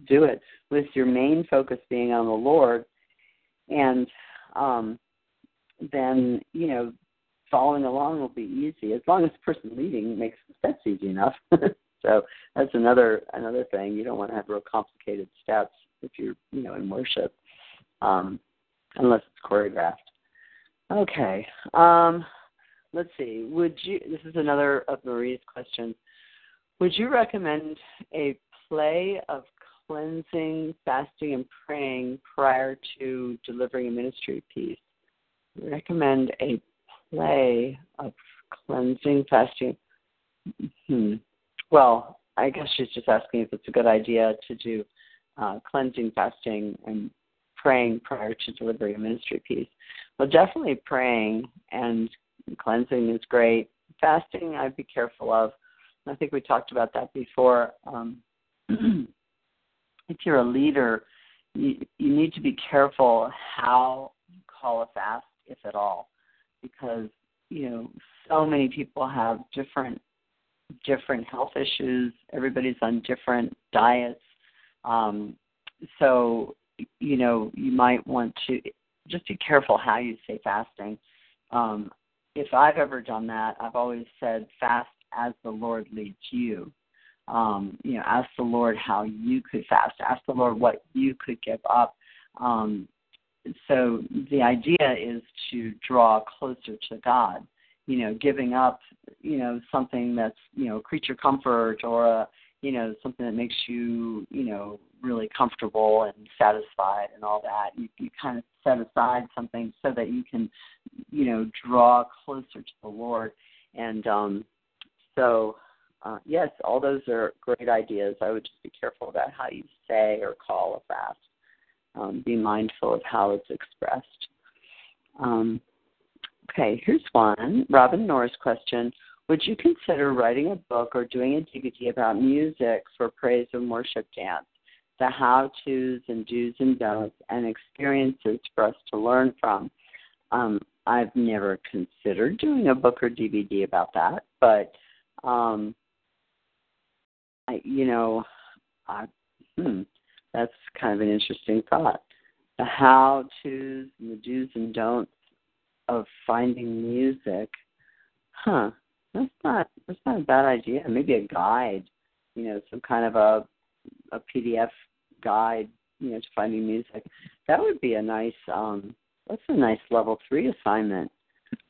E: do it with your main focus being on the Lord, and um, then you know following along will be easy as long as the person leading makes the steps easy enough. (laughs) so that's another another thing. You don't want to have real complicated steps if you're you know in worship. Um, unless it's choreographed. Okay. Um, let's see. Would you? This is another of Marie's questions. Would you recommend a play of cleansing, fasting, and praying prior to delivering a ministry piece? Recommend a play of cleansing, fasting. Hmm. Well, I guess she's just asking if it's a good idea to do uh, cleansing, fasting, and praying prior to delivering a ministry piece. Well, definitely praying and cleansing is great. Fasting, I'd be careful of. I think we talked about that before. Um, (clears throat) if you're a leader, you, you need to be careful how you call a fast, if at all, because you know so many people have different different health issues. Everybody's on different diets. Um, so you know, you might want to just be careful how you say fasting. Um, if I've ever done that, I've always said fast as the Lord leads you. Um, you know, ask the Lord how you could fast. Ask the Lord what you could give up. Um, so the idea is to draw closer to God. You know, giving up, you know, something that's you know creature comfort or a you know something that makes you you know really comfortable and satisfied and all that. You, you kind of set aside something so that you can you know draw closer to the lord. And um so uh, yes all those are great ideas. I would just be careful about how you say or call a fast um, be mindful of how it's expressed um, okay here's one robin norris question would you consider writing a book or doing a DVD about music for praise and worship dance? The how to's and do's and don'ts and experiences for us to learn from. Um, I've never considered doing a book or DVD about that, but um, I, you know, I, hmm, that's kind of an interesting thought. the how tos and the do's and don'ts of finding music. Huh. That's not that's not a bad idea. Maybe a guide, you know, some kind of a a PDF guide, you know, to finding music. That would be a nice um that's a nice level three assignment.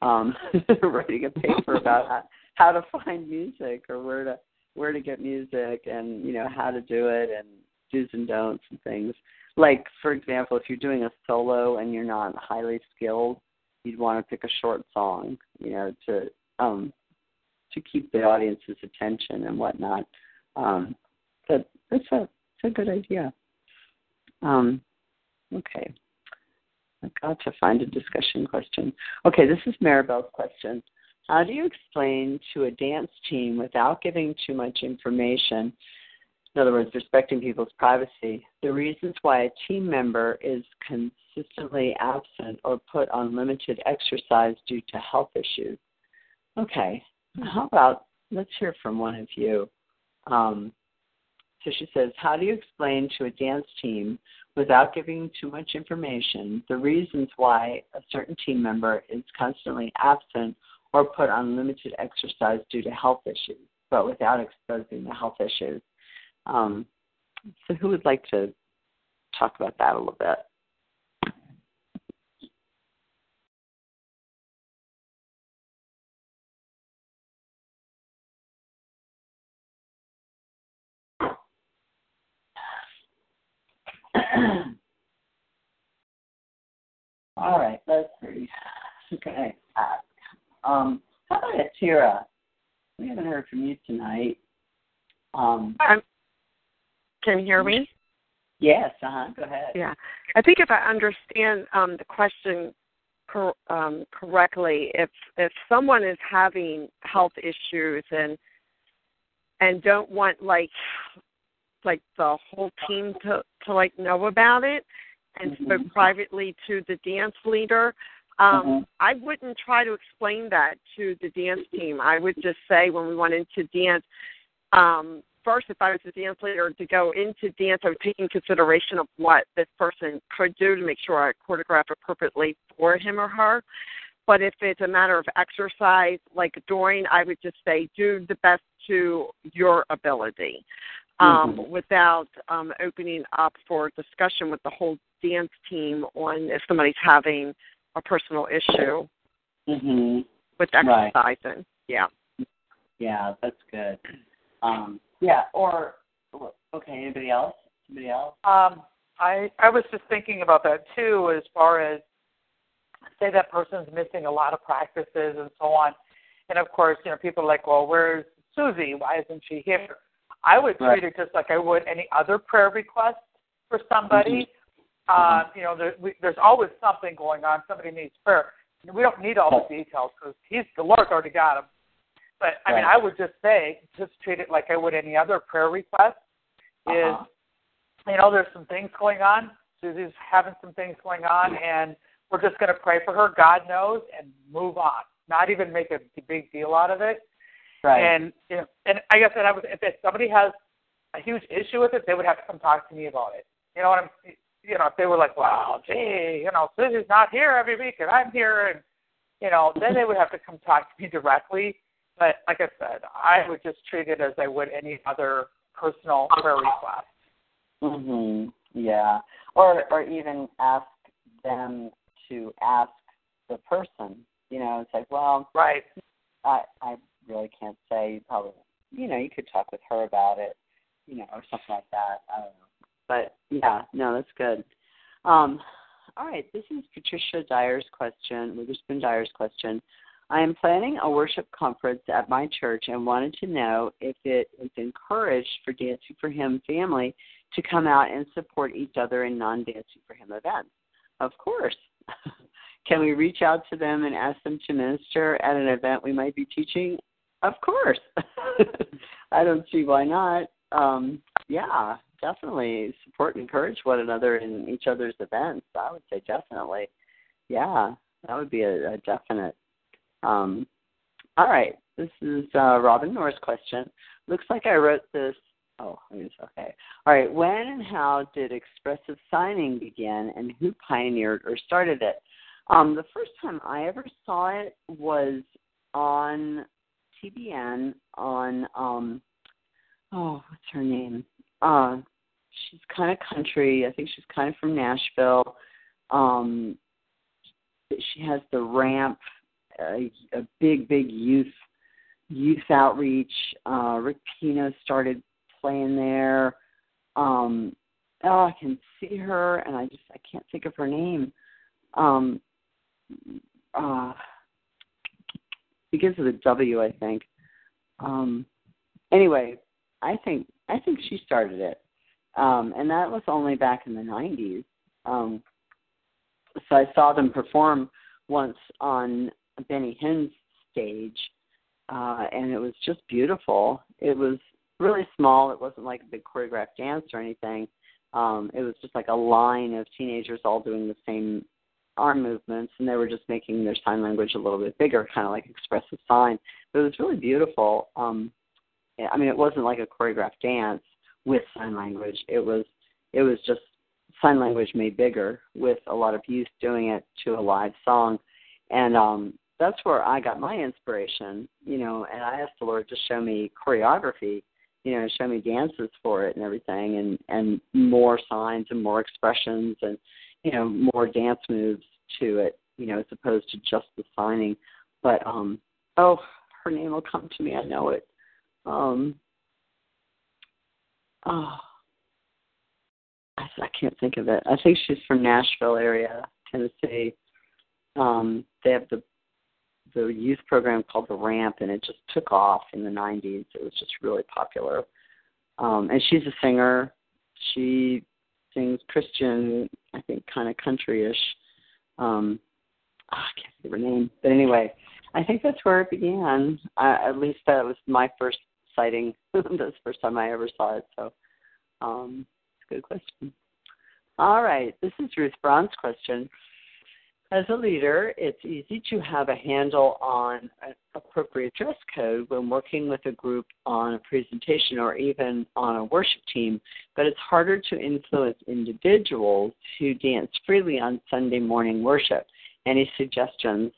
E: Um (laughs) writing a paper about how, (laughs) how to find music or where to where to get music and, you know, how to do it and do's and don'ts and things. Like for example, if you're doing a solo and you're not highly skilled, you'd want to pick a short song, you know, to um to keep the audience's attention and whatnot. Um, but that's a that's a good idea. Um, okay. I've got to find a discussion question. Okay, this is Maribel's question. How do you explain to a dance team without giving too much information, in other words, respecting people's privacy, the reasons why a team member is consistently absent or put on limited exercise due to health issues? Okay, how about let's hear from one of you. Um, so she says, How do you explain to a dance team, without giving too much information, the reasons why a certain team member is constantly absent or put on limited exercise due to health issues, but without exposing the health issues? Um, so, who would like to talk about that a little bit? (clears throat) All right, let's see. Okay. Um, how about Atira? We haven't heard from you tonight. Um,
F: um, can you hear me?
E: Yes. Uh huh. Go ahead.
F: Yeah. I think if I understand um, the question cor- um, correctly, if if someone is having health issues and and don't want like like the whole team to to like know about it and
E: mm-hmm.
F: spoke privately to the dance leader um
E: Mhm.
F: i wouldn't try to explain that to the dance team i would just say when we went into dance um first if i was a dance leader to go into dance i would take in consideration of what this person could do to make sure i choreograph appropriately for him or her but if it's a matter of exercise like during i would just say do the best to your ability um,
E: Mhm.
F: without um, opening up for discussion with the whole dance team on if somebody's having a personal issue
E: Mhm.
F: with
E: Right.
F: exercising. Yeah.
E: Yeah, that's good. Um, yeah. Or okay. Anybody else? Anybody else?
J: Um, I I was just thinking about that too, as far as say that person's missing a lot of practices and so on, and of course, you know, people are like, well, where's Susie? Why isn't she here? I would
E: Right.
J: treat it just like I would any other prayer request for somebody. Uh, you know, there, we, there's always something going on. Somebody needs prayer. We don't need all the details because he's the Lord's already got them. But I mean,
E: Right.
J: I would just say, just treat it like I would any other prayer request. Is
E: Uh-huh.
J: you know, there's some things going on. Susie's having some things going on, and we're just going to pray for her. God knows, and move on. Not even make a big deal out of it.
E: Right.
J: And you know, and I guess that I was if if somebody has a huge issue with it, they would have to come talk to me about it. You know what I'm? You know, if they were like, "Wow, gee, you know, Susie's not here every week, and I'm here," and you know, then they would have to come talk to me directly. But like I said, I would just treat it as I would any other personal prayer request.
E: Mhm. Yeah. Or or even ask them to ask the person. You know, it's like, well,
J: right.
E: I I really can't say. You probably, you know, you could talk with her about it, you know, or something like that. I don't know. But yeah, no, that's good. Um, all right, this is Patricia Dyer's question, Witherspoon Dyer's question. I am planning a worship conference at my church and wanted to know if it is encouraged for Dancing for Him family to come out and support each other in non Dancing for Him events. Of course. (laughs) Can we reach out to them and ask them to minister at an event we might be teaching? Of course. (laughs) I don't see why not. Um, yeah, definitely support and encourage one another in each other's events. I would say definitely. Yeah, that would be a, a definite. Um, all right, this is uh, Robin Moore's question. Looks like I wrote this Oh, it's okay. All right. When and how did expressive signing begin, and who pioneered or started it? Um, the first time I ever saw it was on TBN on um, oh, what's her name? Uh, she's kind of country. I think she's kind of from Nashville. Um, she has the ramp, a, a big, big youth youth outreach. Uh, Rick Pino started playing there. Um, oh, I can see her, and I just I can't think of her name. Um, uh, begins with a W, I think. Um, anyway, I think I think she started it, um, and that was only back in the '90s. Um, so I saw them perform once on Benny Hinn's stage, uh, and it was just beautiful. It was really small. It wasn't like a big choreographed dance or anything. Um, it was just like a line of teenagers all doing the same arm movements, and they were just making their sign language a little bit bigger, kind of like expressive sign. But it was really beautiful. Um, I mean, it wasn't like a choreographed dance with sign language. It was it was just sign language made bigger with a lot of youth doing it to a live song, and um, that's where I got my inspiration. You know, and I asked the Lord to show me choreography you know, show me dances for it and everything and and more signs and more expressions and you know, more dance moves to it, you know, as opposed to just the signing. But um oh, her name will come to me, I know it. Um oh I, I can't think of it. I think she's from Nashville area, Tennessee. Um, they have the the youth program called the Ramp, and it just took off in the '90s. It was just really popular. Um, and she's a singer. She sings Christian, I think, kind of countryish. Um, oh, I can't think of her name, but anyway, I think that's where it began. At least that was my first sighting. (laughs) that's the first time I ever saw it. So, um, it's a good question. All right, this is Ruth Braun's question. As a leader, it's easy to have a handle on an appropriate dress code when working with a group on a presentation or even on a worship team, but it's harder to influence individuals who dance freely on Sunday morning worship. Any suggestions?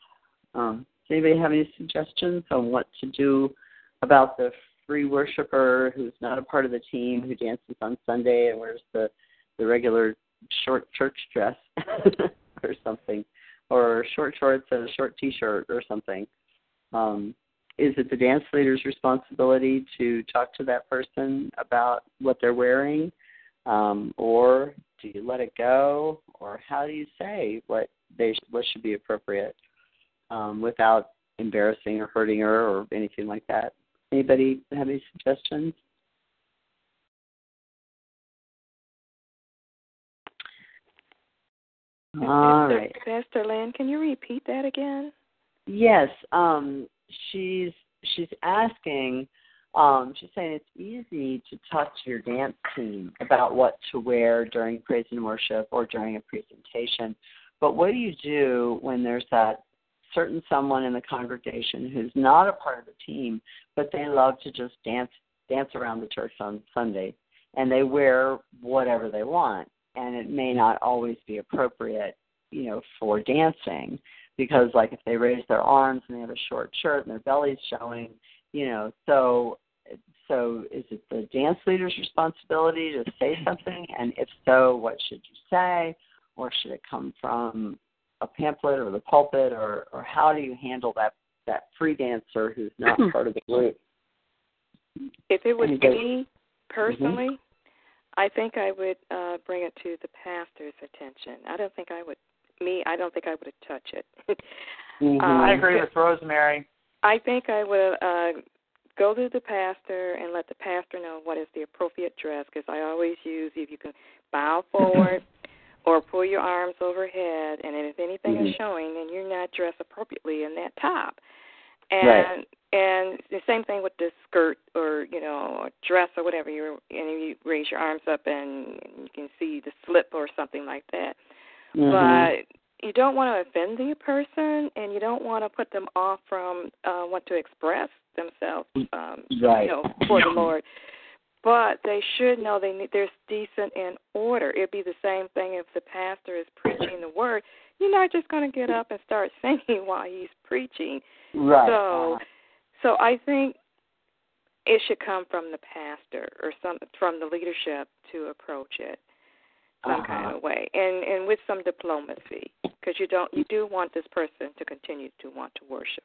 E: Um, does anybody have any suggestions on what to do about the free worshiper who's not a part of the team who dances on Sunday and wears the the regular short church dress (laughs) or something? Or short shorts and a short t-shirt or something. Um, is it the dance leader's responsibility to talk to that person about what they're wearing, um, or do you let it go, or how do you say what they what should be appropriate um, without embarrassing or hurting her or anything like that? Anybody have any suggestions? All
M: Pastor,
E: right.
M: Pastor Lynn, can you repeat that again?
E: Yes, um, she's she's asking. Um, she's saying it's easy to talk to your dance team about what to wear during praise and worship or during a presentation, but what do you do when there's that certain someone in the congregation who's not a part of the team, but they love to just dance dance around the church on Sunday, and they wear whatever they want, and it may not always be appropriate, you know, for dancing because like if they raise their arms and they have a short shirt and their belly's showing, you know, so so is it the dance leader's responsibility to say something? And if so, what should you say? Or should it come from a pamphlet or the pulpit? Or or how do you handle that that free dancer who's not (clears throat) part of the group?
M: If it was me personally, mm-hmm. I think I would uh bring it to the pastor's attention. I don't think I would me, I don't think I would touch it. (laughs)
E: Mhm.
M: Um,
J: I agree with Rosemary.
M: I think I would uh go to the pastor and let the pastor know what is the appropriate dress because I always use if you can bow (laughs) forward or pull your arms overhead and if anything is
E: Mhm.
M: showing then you're not dressed appropriately in that top. And
E: Right.
M: and the same thing with the skirt or you know dress or whatever you and you raise your arms up and you can see the slip or something like that
E: Mhm.
M: but you don't want to offend the person and you don't want to put them off from uh want to express themselves um
E: Right.
M: you know for the lord but they should know they need there's decent in order. It'd be the same thing if the pastor is preaching the word. You're not just going to get up and start (laughs) singing while he's preaching.
E: Right.
M: So, so I think it should come from the pastor or some from the leadership to approach it some
E: Uh-huh.
M: kind of way, and and with some diplomacy, because you don't you do want this person to continue to want to worship.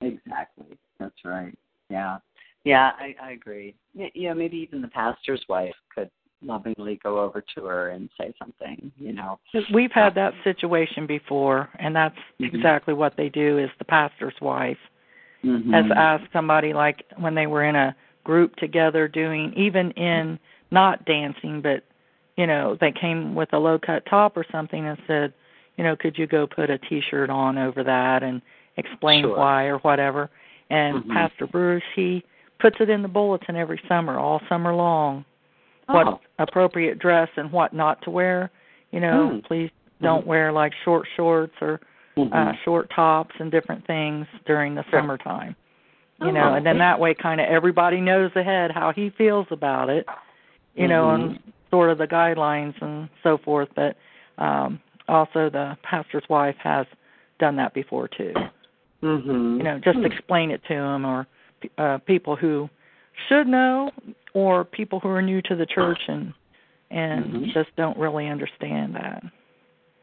E: Exactly. That's right. Yeah. Yeah, I, I agree. You know, maybe even the pastor's wife could lovingly go over to her and say something, you know,
H: We've had that situation before, and that's
E: Mhm.
H: exactly what they do. Is the pastor's wife
E: Mhm.
H: has asked somebody like when they were in a group together doing even in not dancing, but you know they came with a low cut top or something and said, you know, could you go put a T-shirt on over that and explain
E: Sure.
H: why or whatever. And
E: Mhm.
H: Pastor Bruce he puts it in the bulletin every summer, all summer long, what
E: Oh.
H: appropriate dress and what not to wear. You know,
E: Mm.
H: please don't wear like short shorts or uh
E: Mhm.
H: short tops and different things during the summertime. You know,
E: Oh.
H: and then that way kind of everybody knows ahead how he feels about it. You know,
E: Mhm.
H: and sort of the guidelines and so forth, but um also the pastor's wife has done that before too.
E: Mhm.
H: You know, just
E: Hmm.
H: explain it to him or uh people who should know or people who are new to the church and and
E: Mhm.
H: just don't really understand that.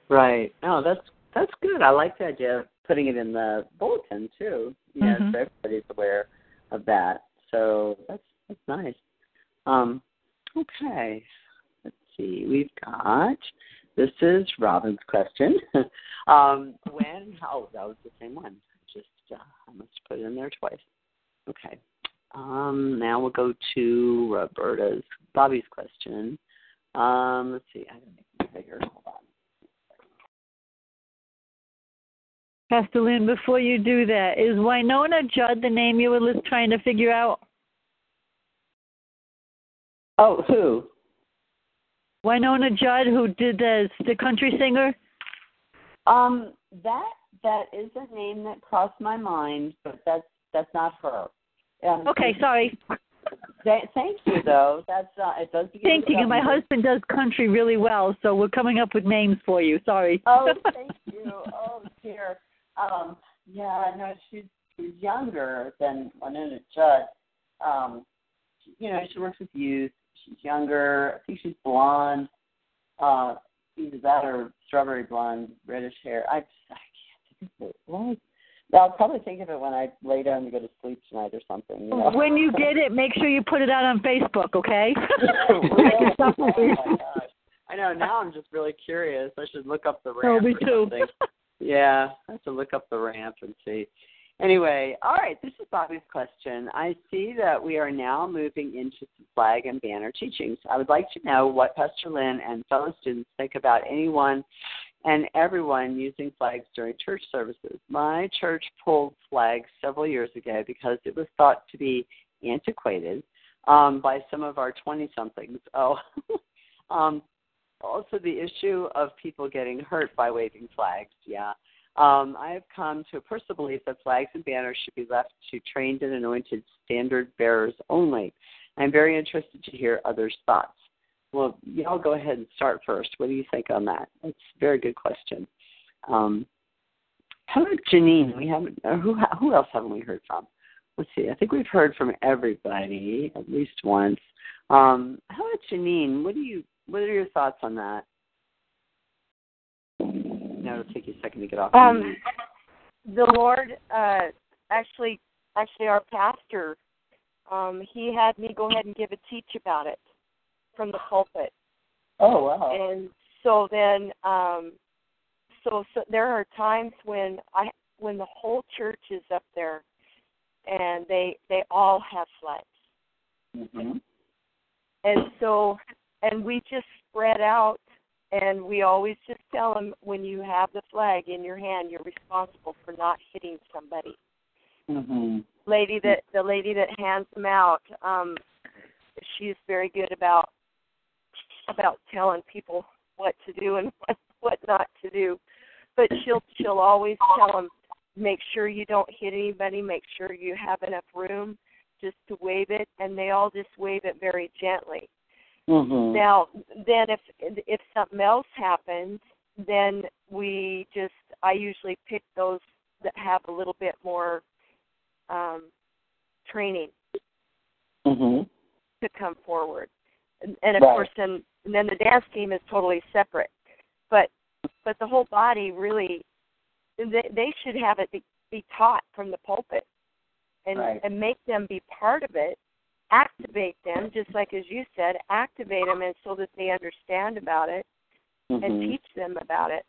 E: Right. Oh, that's that's good. I like the idea of putting it in the bulletin too. You know,
H: Mhm.
E: so everybody's aware of that. So that's that's nice. Um, okay. Let's see. We've got this is Robin's question. (laughs) um, when? Oh, that was the same one. Just uh, I must put it in there twice. Okay. Um, now we'll go to Roberta's Bobby's question. Um, let's see. I gotta make it bigger. Hold on.
I: Pastor Lynn, before you do that, is Wynonna Judd the name you were trying to figure out?
E: Oh, who?
I: Wynonna Judd, who did the the country singer.
E: Um, that that is a name that crossed my mind, but that's that's not her. Um,
I: Okay, sorry. (laughs)
E: th- thank you, though. That's uh, it does.
I: Thinking, and my husband does country really well, so we're coming up with names for you. Sorry.
E: Oh, (laughs) thank you. Oh dear. Um, yeah, no, she's she's younger than Wynonna Judd. Um, she- you know, she works with youth. She's younger. I think she's blonde. Uh, either that or strawberry blonde, reddish hair. I, I can't think of it. What? I'll probably think of it when I lay down to go to sleep tonight or something. You know?
I: When you get it, make sure you put it out on Facebook, okay? (laughs) (laughs)
E: Oh my gosh. I know. Now I'm just really curious. I should look up the oh, ramp.
I: Oh, me too.
E: something. (laughs) yeah, I have to look up the ramp and see. Anyway, all right. This is Bobby's question. I see that we are now moving into some flag and banner teachings. I would like to know what Pastor Lynn and fellow students think about anyone and everyone using flags during church services. My church pulled flags several years ago because it was thought to be antiquated um, by some of our 20 somethings. (laughs) Oh, um, also the issue of people getting hurt by waving flags. Yeah. Um, I have come to a personal belief that flags and banners should be left to trained and anointed standard bearers only. I'm very interested to hear others' thoughts. Well, y'all go ahead and start first. What do you think on that? That's a very good question. Um, how about Janine? We haven't. Uh, who who else haven't we heard from? Let's see. I think we've heard from everybody at least once. Um, how about Janine? What do you? What are your thoughts on that? Now it'll take you a second to get off.
K: Um, the Lord, uh, actually, actually, our pastor, um, he had me go ahead and give a teach about it from the pulpit.
E: Oh wow.
K: And so then, um, so, so there are times when I, when the whole church is up there, and they they all have flags,
E: hmm
K: and so, and we just spread out, and we always just tell them when you have the flag in your hand, you're responsible for not hitting somebody.
E: hmm
K: lady that the lady that hands them out um she's very good about about telling people what to do and what (laughs) what not to do but she'll she'll always tell them make sure you don't hit anybody make sure you have enough room just to wave it, and they all just wave it very gently.
E: Mhm.
K: Now, then if if something else happens, then we just I usually pick those that have a little bit more um, training
E: Mhm.
K: to come forward, and, and of
E: Right.
K: course then and then the dance team is totally separate. But but the whole body really they they should have it be, be taught from the pulpit and
E: Right.
K: and make them be part of it activate them just like as you said activate them and so that they understand about it and
E: Mhm.
K: teach them about it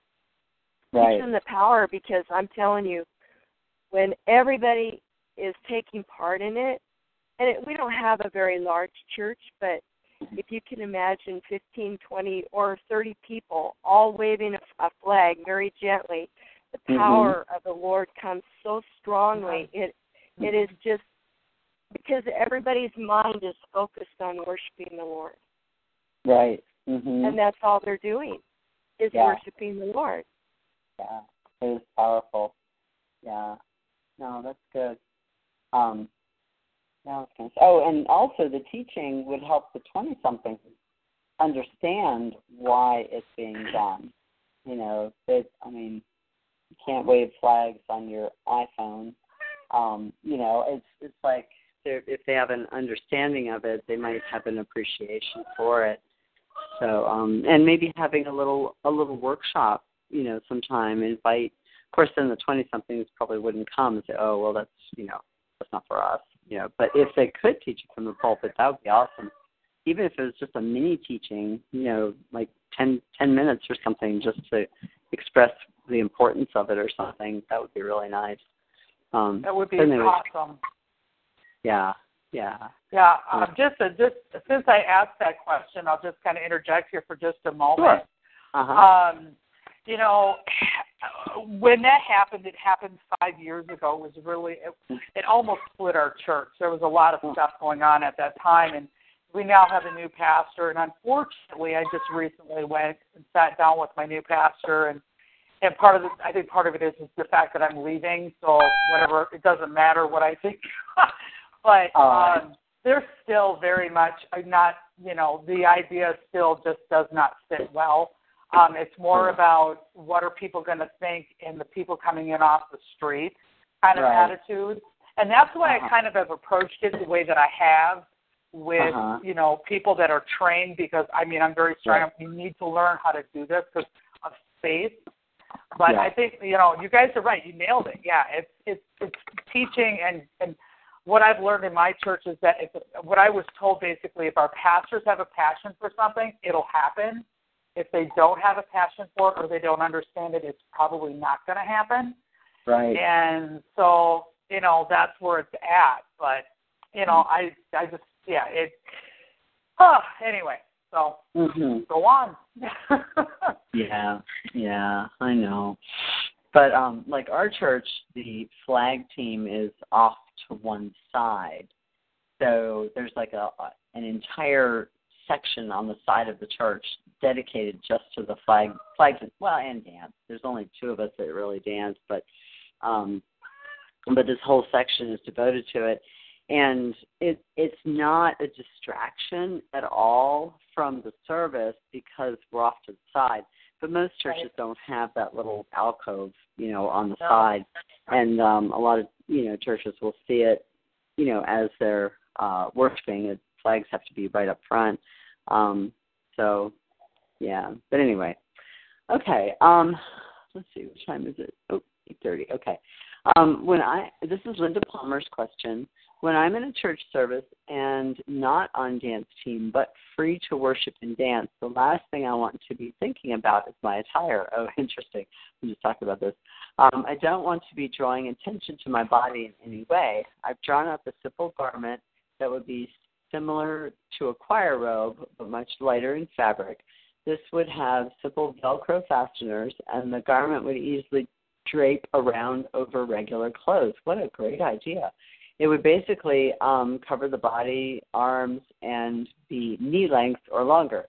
E: Right.
K: teach them the power because i'm telling you when everybody is taking part in it and it, we don't have a very large church but if you can imagine 15 20 or 30 people all waving a, a flag very gently the
E: Mhm.
K: power of the lord comes so strongly it it is just because everybody's mind is focused on worshiping the lord
E: Right. Mhm.
K: and that's all they're doing is
E: Yeah.
K: worshiping the lord
E: Yeah, it is powerful. Yeah. No, that's good. Um, say, oh, and also the teaching would help the twenty somethings understand why it's being done. You know, that I mean, you can't wave flags on your iPhone. Um, you know, it's it's like if they have an understanding of it, they might have an appreciation for it. So, um, and maybe having a little a little workshop, you know, sometime invite. Of course, then the twenty somethings probably wouldn't come and say, "Oh, well, that's you know, that's not for us." You know, but if they could teach it from the pulpit, that would be awesome. Even if it was just a mini teaching, you know, like ten ten minutes or something, just to express the importance of it or something, that would be really nice. Um,
J: That would be
E: anyway,
J: awesome.
E: Yeah, yeah.
J: Yeah, um, just uh, just since I asked that question, I'll just kind of interject here for just a moment. Sure.
E: Uh-huh.
J: Um, you know, when that happened, it happened five years ago. It was really it, it almost split our church. There was a lot of stuff going on at that time, and we now have a new pastor. And unfortunately, I just recently went and sat down with my new pastor, and and part of the I think part of it is is the fact that I'm leaving. So whatever, it doesn't matter what I think. (laughs) but um, they're still very much not. You know, the idea still just does not sit well. Um, it's more about what are people going to think and the people coming in off the street kind of
E: Right.
J: attitude. And that's why
E: Uh-huh.
J: I kind of have approached it the way that I have with,
E: Uh-huh.
J: you know, people that are trained because, I mean, I'm very strong.
E: Right.
J: You need to learn how to do this because of space. But
E: Yeah.
J: I think, you know, you guys are right. You nailed it. Yeah, it's, it's, it's teaching and, and what I've learned in my church is that if what I was told basically, if our pastors have a passion for something, it'll happen. If they don't have a passion for it or they don't understand it, it's probably not going to happen.
E: Right.
J: And so, you know, that's where it's at. But, you know, I, I just, yeah, it. Anyway, so
E: hmm
J: go on. (laughs)
E: Yeah, yeah, I know. But um like our church, the flag team is off to one side. So there's like a an entire section on the side of the church dedicated just to the flag flags well and dance. There's only two of us that really dance, but um but this whole section is devoted to it. And it it's not a distraction at all from the service because we're off to the side. But most churches don't have that little alcove you know on the
J: No.
E: side. And um a lot of you know churches will see it you know as they're uh worshiping. Flags have to be right up front. Um so yeah but anyway okay um let's see what time is it oh okay um, when I this is Linda Palmer's question. When I'm in a church service and not on dance team but free to worship and dance, the last thing I want to be thinking about is my attire. (laughs) Oh, interesting. We just talked about this. Um, I don't want to be drawing attention to my body in any way. I've drawn up a simple garment that would be similar to a choir robe but much lighter in fabric. This would have simple Velcro fasteners, and the garment would easily drape around over regular clothes. What a great idea. It would basically um, cover the body, arms, and be knee length or longer.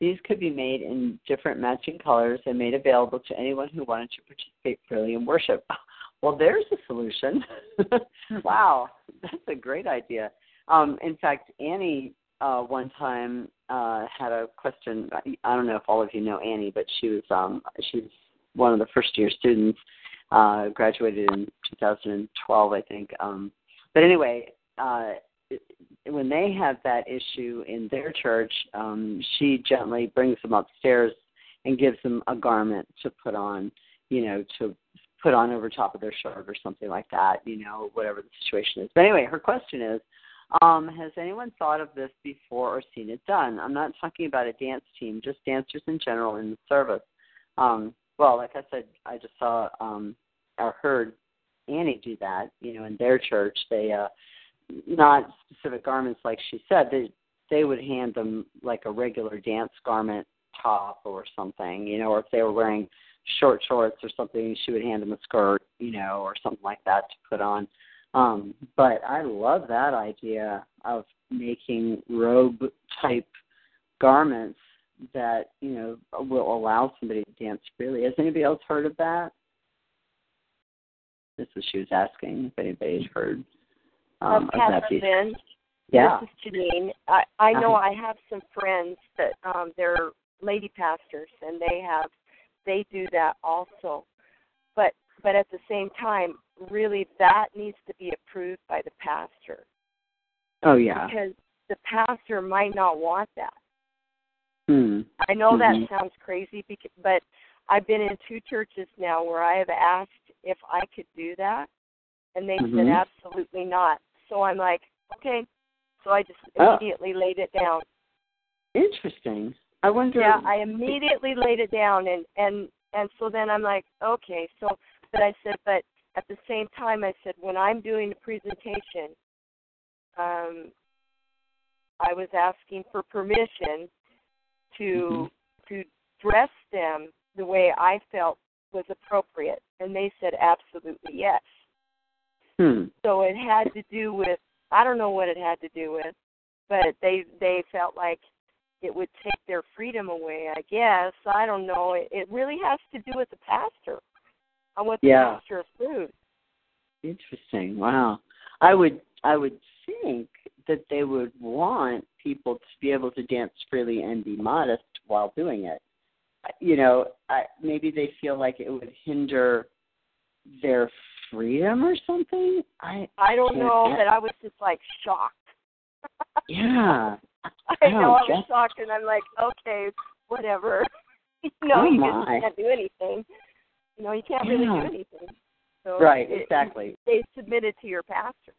E: These could be made in different matching colors and made available to anyone who wanted to participate freely in worship. (laughs) Well, there's a solution. (laughs) wow, that's a great idea. Um, in fact, Annie uh, one time uh, had a question. I don't know if all of you know Annie, but she was um, she's one of the first year students. Uh, graduated in 2012, I think. Um, but anyway, uh, when they have that issue in their church, um, she gently brings them upstairs and gives them a garment to put on, you know, to put on over top of their shirt or something like that, you know, whatever the situation is. But anyway, her question is, um, has anyone thought of this before or seen it done? I'm not talking about a dance team, just dancers in general in the service. Um, well, like I said, I just saw um, or heard Annie do that. You know, in their church, they uh, not specific garments like she said. They they would hand them like a regular dance garment top or something. You know, or if they were wearing short shorts or something, she would hand them a skirt. You know, or something like that to put on. Um, but I love that idea of making robe type garments that you know will allow somebody to dance freely. Has anybody else heard of that? This is she was asking if anybody's heard um, of that piece.
K: Ben,
E: Yeah.
K: This is Janine. I I know
E: Uh-huh.
K: I have some friends that um they're lady pastors and they have they do that also. But but at the same time, really that needs to be approved by the pastor
E: Oh yeah.
K: because the pastor might not want that.
E: Hmm.
K: I know
E: Mhm.
K: that sounds crazy, because, but I've been in two churches now where I have asked if I could do that, and they said
E: Mhm.
K: absolutely not. So I'm like, okay. So I just
E: Oh.
K: immediately laid it down.
E: Interesting. I wonder.
K: Yeah, I immediately laid it down, and and and so then I'm like, okay. So, but I said, but at the same time, I said when I'm doing the presentation, um, I was asking for permission to to dress them the way I felt was appropriate, and they said absolutely yes.
E: Hmm.
K: So it had to do with I don't know what it had to do with, but they they felt like it would take their freedom away. I guess I don't know. It, it really has to do with the pastor on what the
E: Yeah.
K: pastor approves.
E: Interesting. Wow. I would I would think that they would want people to be able to dance freely and be modest while doing it. You know, I, maybe they feel like it would hinder their freedom or something. I
K: I don't know, but I was just like shocked. (laughs)
E: yeah.
K: I know
E: Oh,
K: I was shocked, and I'm like, okay, whatever. (laughs) know,
E: Oh,
K: you just can't do anything. You know, you can't really
E: Yeah.
K: do anything. So
E: Right,
K: it-
E: exactly.
K: They submitted to your pastor.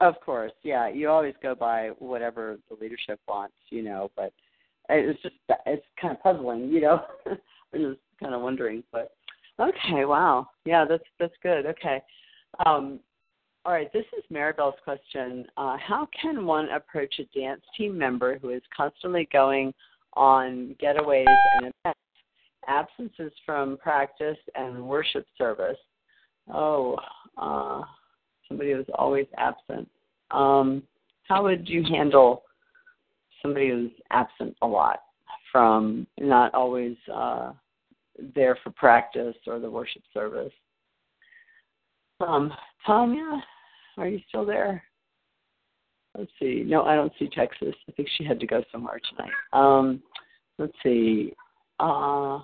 E: Of course, yeah. You always go by whatever the leadership wants, you know. But it's just it's kind of puzzling, you know. (laughs) I'm just kind of wondering, but okay, wow, yeah, that's that's good. Okay, um, all right. This is Maribel's question. Uh, how can one approach a dance team member who is constantly going on getaways and events, absences from practice and worship service? Oh, uh, somebody who's always absent. Um, how would you handle somebody who's absent a lot from not always uh, there for practice or the worship service? Um, Tanya, are you still there? Let's see. No, I don't see Texas. I think she had to go somewhere tonight. Um, let's see. Uh,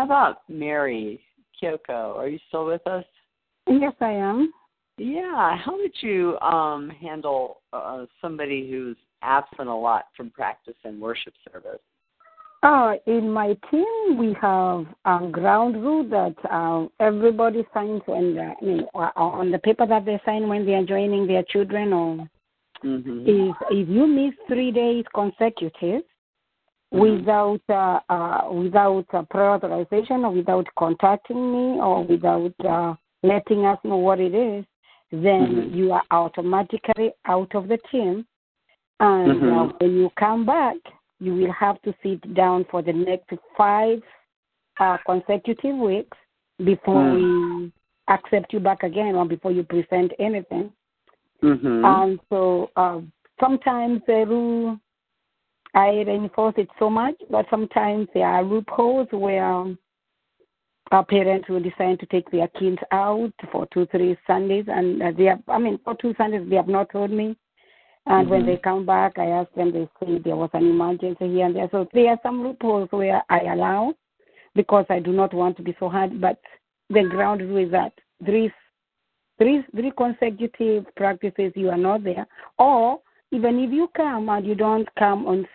E: how about Mary Kyoko? Are you still with us?
G: Yes, I am.
E: Yeah. How would you um, handle uh, somebody who's absent a lot from practice and worship service?
G: Uh, in my team, we have a ground rule that uh, everybody signs when the, I mean, uh, on the paper that they sign when they are joining their children. Or
E: Mm-hmm.
G: is if you miss three days consecutive without uh, uh, without uh, prior authorization or without contacting me or without uh, letting us know what it is, then
E: Mhm.
G: you are automatically out of the team. And uh,
E: Mhm.
G: when you come back, you will have to sit down for the next five uh, consecutive weeks before
E: Mm.
G: we accept you back again or before you present anything.
E: Mm-hmm.
G: And so uh, sometimes the rule, I reinforce it so much, but sometimes there are loopholes where our parents will decide to take their kids out for two, three Sundays, and uh, they have, I mean, for two Sundays they have not told me. And when
E: Mhm.
G: they come back, I ask them, they say there was an emergency here and there. So there are some loopholes where I allow because I do not want to be so hard. But the ground rule is that three, three, three consecutive practices you are not there. Or even if you come and you don't come on,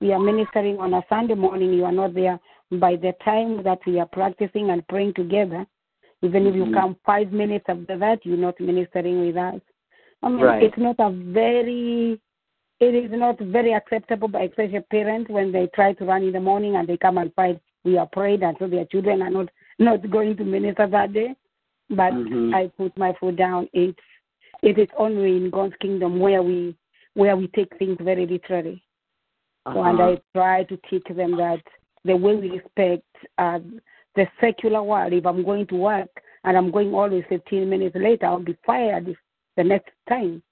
G: we are ministering on a Sunday morning, you are not there. By the time that we are practicing and praying together, even if you
E: Mhm.
G: come five minutes after that, you're not ministering with us. I mean,
E: Right.
G: it's not a very, it is not very acceptable by especially parents when they try to run in the morning and they come and find we are prayed and so their children are not not going to minister that day. But
E: Mhm.
G: I put my foot down. It's it is only in God's kingdom where we where we take things very literally. So, and
E: Uh-huh.
G: I try to teach them that they will respect uh, the secular world, if I'm going to work and I'm going always 15 minutes later, I'll be fired if- the next time.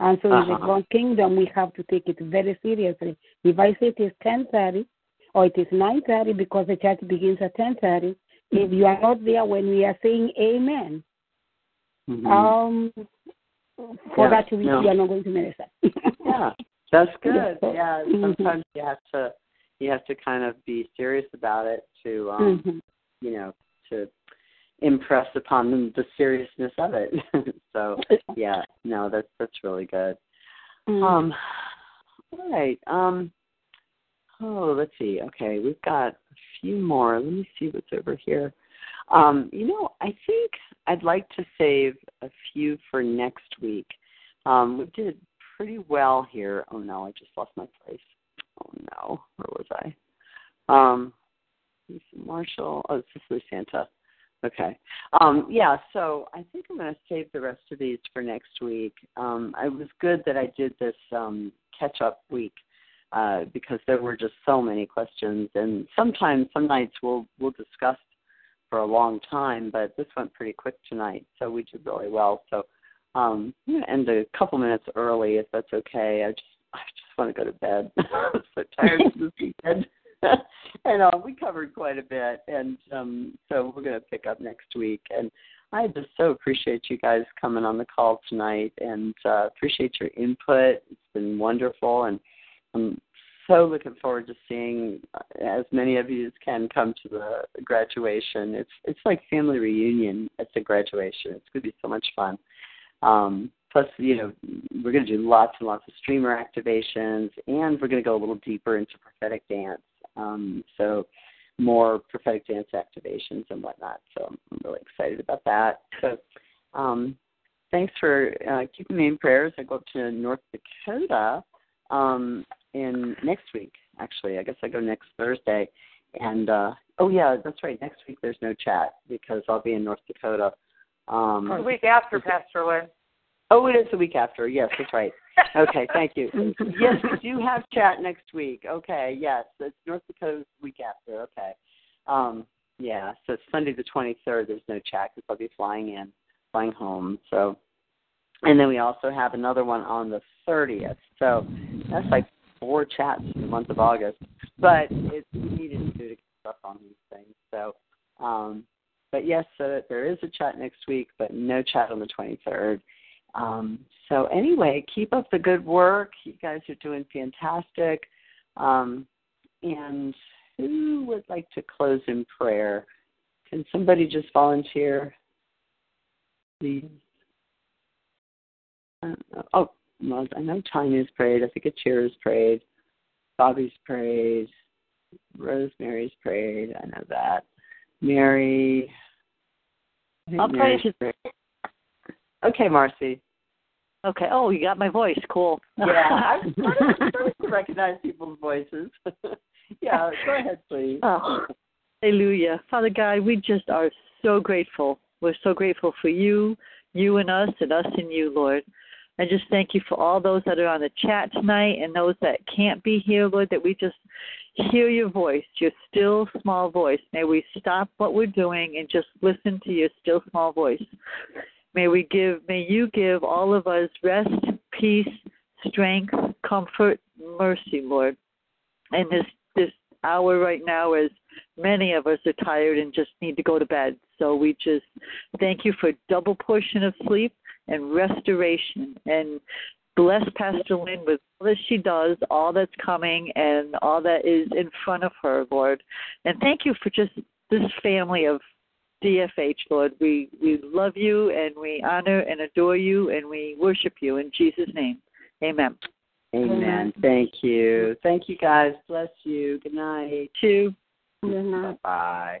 G: And so in the
E: Uh-huh.
G: God's kingdom, we have to take it very seriously. If I say it is 10.30 or it is 9.30 because the church begins at 10.30, if you are not there when we are saying amen,
E: Mhm.
G: um, for
E: Yeah,
G: that week,
E: no.
G: you are not going to minister. (laughs)
E: yeah, that's
G: Yeah,
E: good.
G: so-
E: Yeah,
G: Mhm.
E: sometimes you have to you have to kind of be serious about it to um
G: Mhm.
E: you know to impress upon them the seriousness of it. (laughs) so yeah, no, that's that's really good.
G: Mm.
E: Um, all right. Um, oh, let's see. Okay, we've got a few more. Let me see what's over here. Um, you know, I think I'd like to save a few for next week. Um, we did pretty well here. Oh no, I just lost my place. Oh no, where was I? Um, Marshall. Oh, Cicely Santa. Okay. Um, yeah, so I think I'm going to save the rest of these for next week. Um, it was good that I did this um, catch up week uh, because there were just so many questions, and sometimes some nights we'll we'll discuss for a long time, but this went pretty quick tonight, so we did really well. So um, I'm going to end a couple minutes early if that's okay. I just I just want to go to bed. (laughs) I'm so tired this weekend. (laughs) and uh, we covered quite a bit, and um, so we're going to pick up next week. And I just so appreciate you guys coming on the call tonight, and uh, appreciate your input. It's been wonderful, and I'm so looking forward to seeing as many of you as can come to the graduation. It's it's like family reunion at the graduation. It's going to be so much fun. Um, plus, you know, we're going to do lots and lots of streamer activations, and we're going to go a little deeper into prophetic dance. Um, so more prophetic dance activations and whatnot. So I'm really excited about that. So um, thanks for uh, keeping me in prayers. I go up to North Dakota um, in next week. Actually, I guess I go next Thursday. And uh, oh yeah, that's right. Next week there's no chat because I'll be in North Dakota. Um,
J: The week after, Pastor Lynn.
E: Oh, it is the week after. Yes, that's right. (laughs) Okay, thank you. yes, we do have chat next week. Okay, yes, it's North Dakota's week after. Okay, um, yeah, so it's Sunday the twenty third. There's no chat because I'll be flying in, flying home. So, and then we also have another one on the thirtieth. So that's like four chats in the month of August. But it's needed to do to get stuff on these things. So, um, but yes, so there is a chat next week, but no chat on the twenty third. Um, so anyway, keep up the good work. You guys are doing fantastic. Um, and who would like to close in prayer? Can somebody just volunteer, please? Uh, oh, well, I know Tanya's prayed. I think Achira's prayed. Bobby's prayed. Rosemary's prayed. I know that. Mary. I think
I: I'll pray you-
E: Okay, Marcy.
I: Okay. Oh, you got my voice. Cool.
E: Yeah, (laughs) I'm starting to recognize people's voices. (laughs) yeah, go ahead, please.
I: Oh, hallelujah. Father God, we just are so grateful. We're so grateful for you, you and us, and us and you, Lord. I just thank you for all those that are on the chat tonight and those that can't be here, Lord, that we just hear your voice, your still small voice. May we stop what we're doing and just listen to your still small voice. May we give may you give all of us rest, peace, strength, comfort, mercy, Lord. And this this hour right now as many of us are tired and just need to go to bed. So we just thank you for double portion of sleep and restoration and Bless Pastor Lynn with all that she does, all that's coming, and all that is in front of her, Lord. And thank you for just this family of DFH, Lord. We we love you and we honor and adore you and we worship you in Jesus' name. Amen.
E: Amen. Thank you. Thank you, guys. Bless you. Good night.
I: Two.
G: Good night.
E: Bye.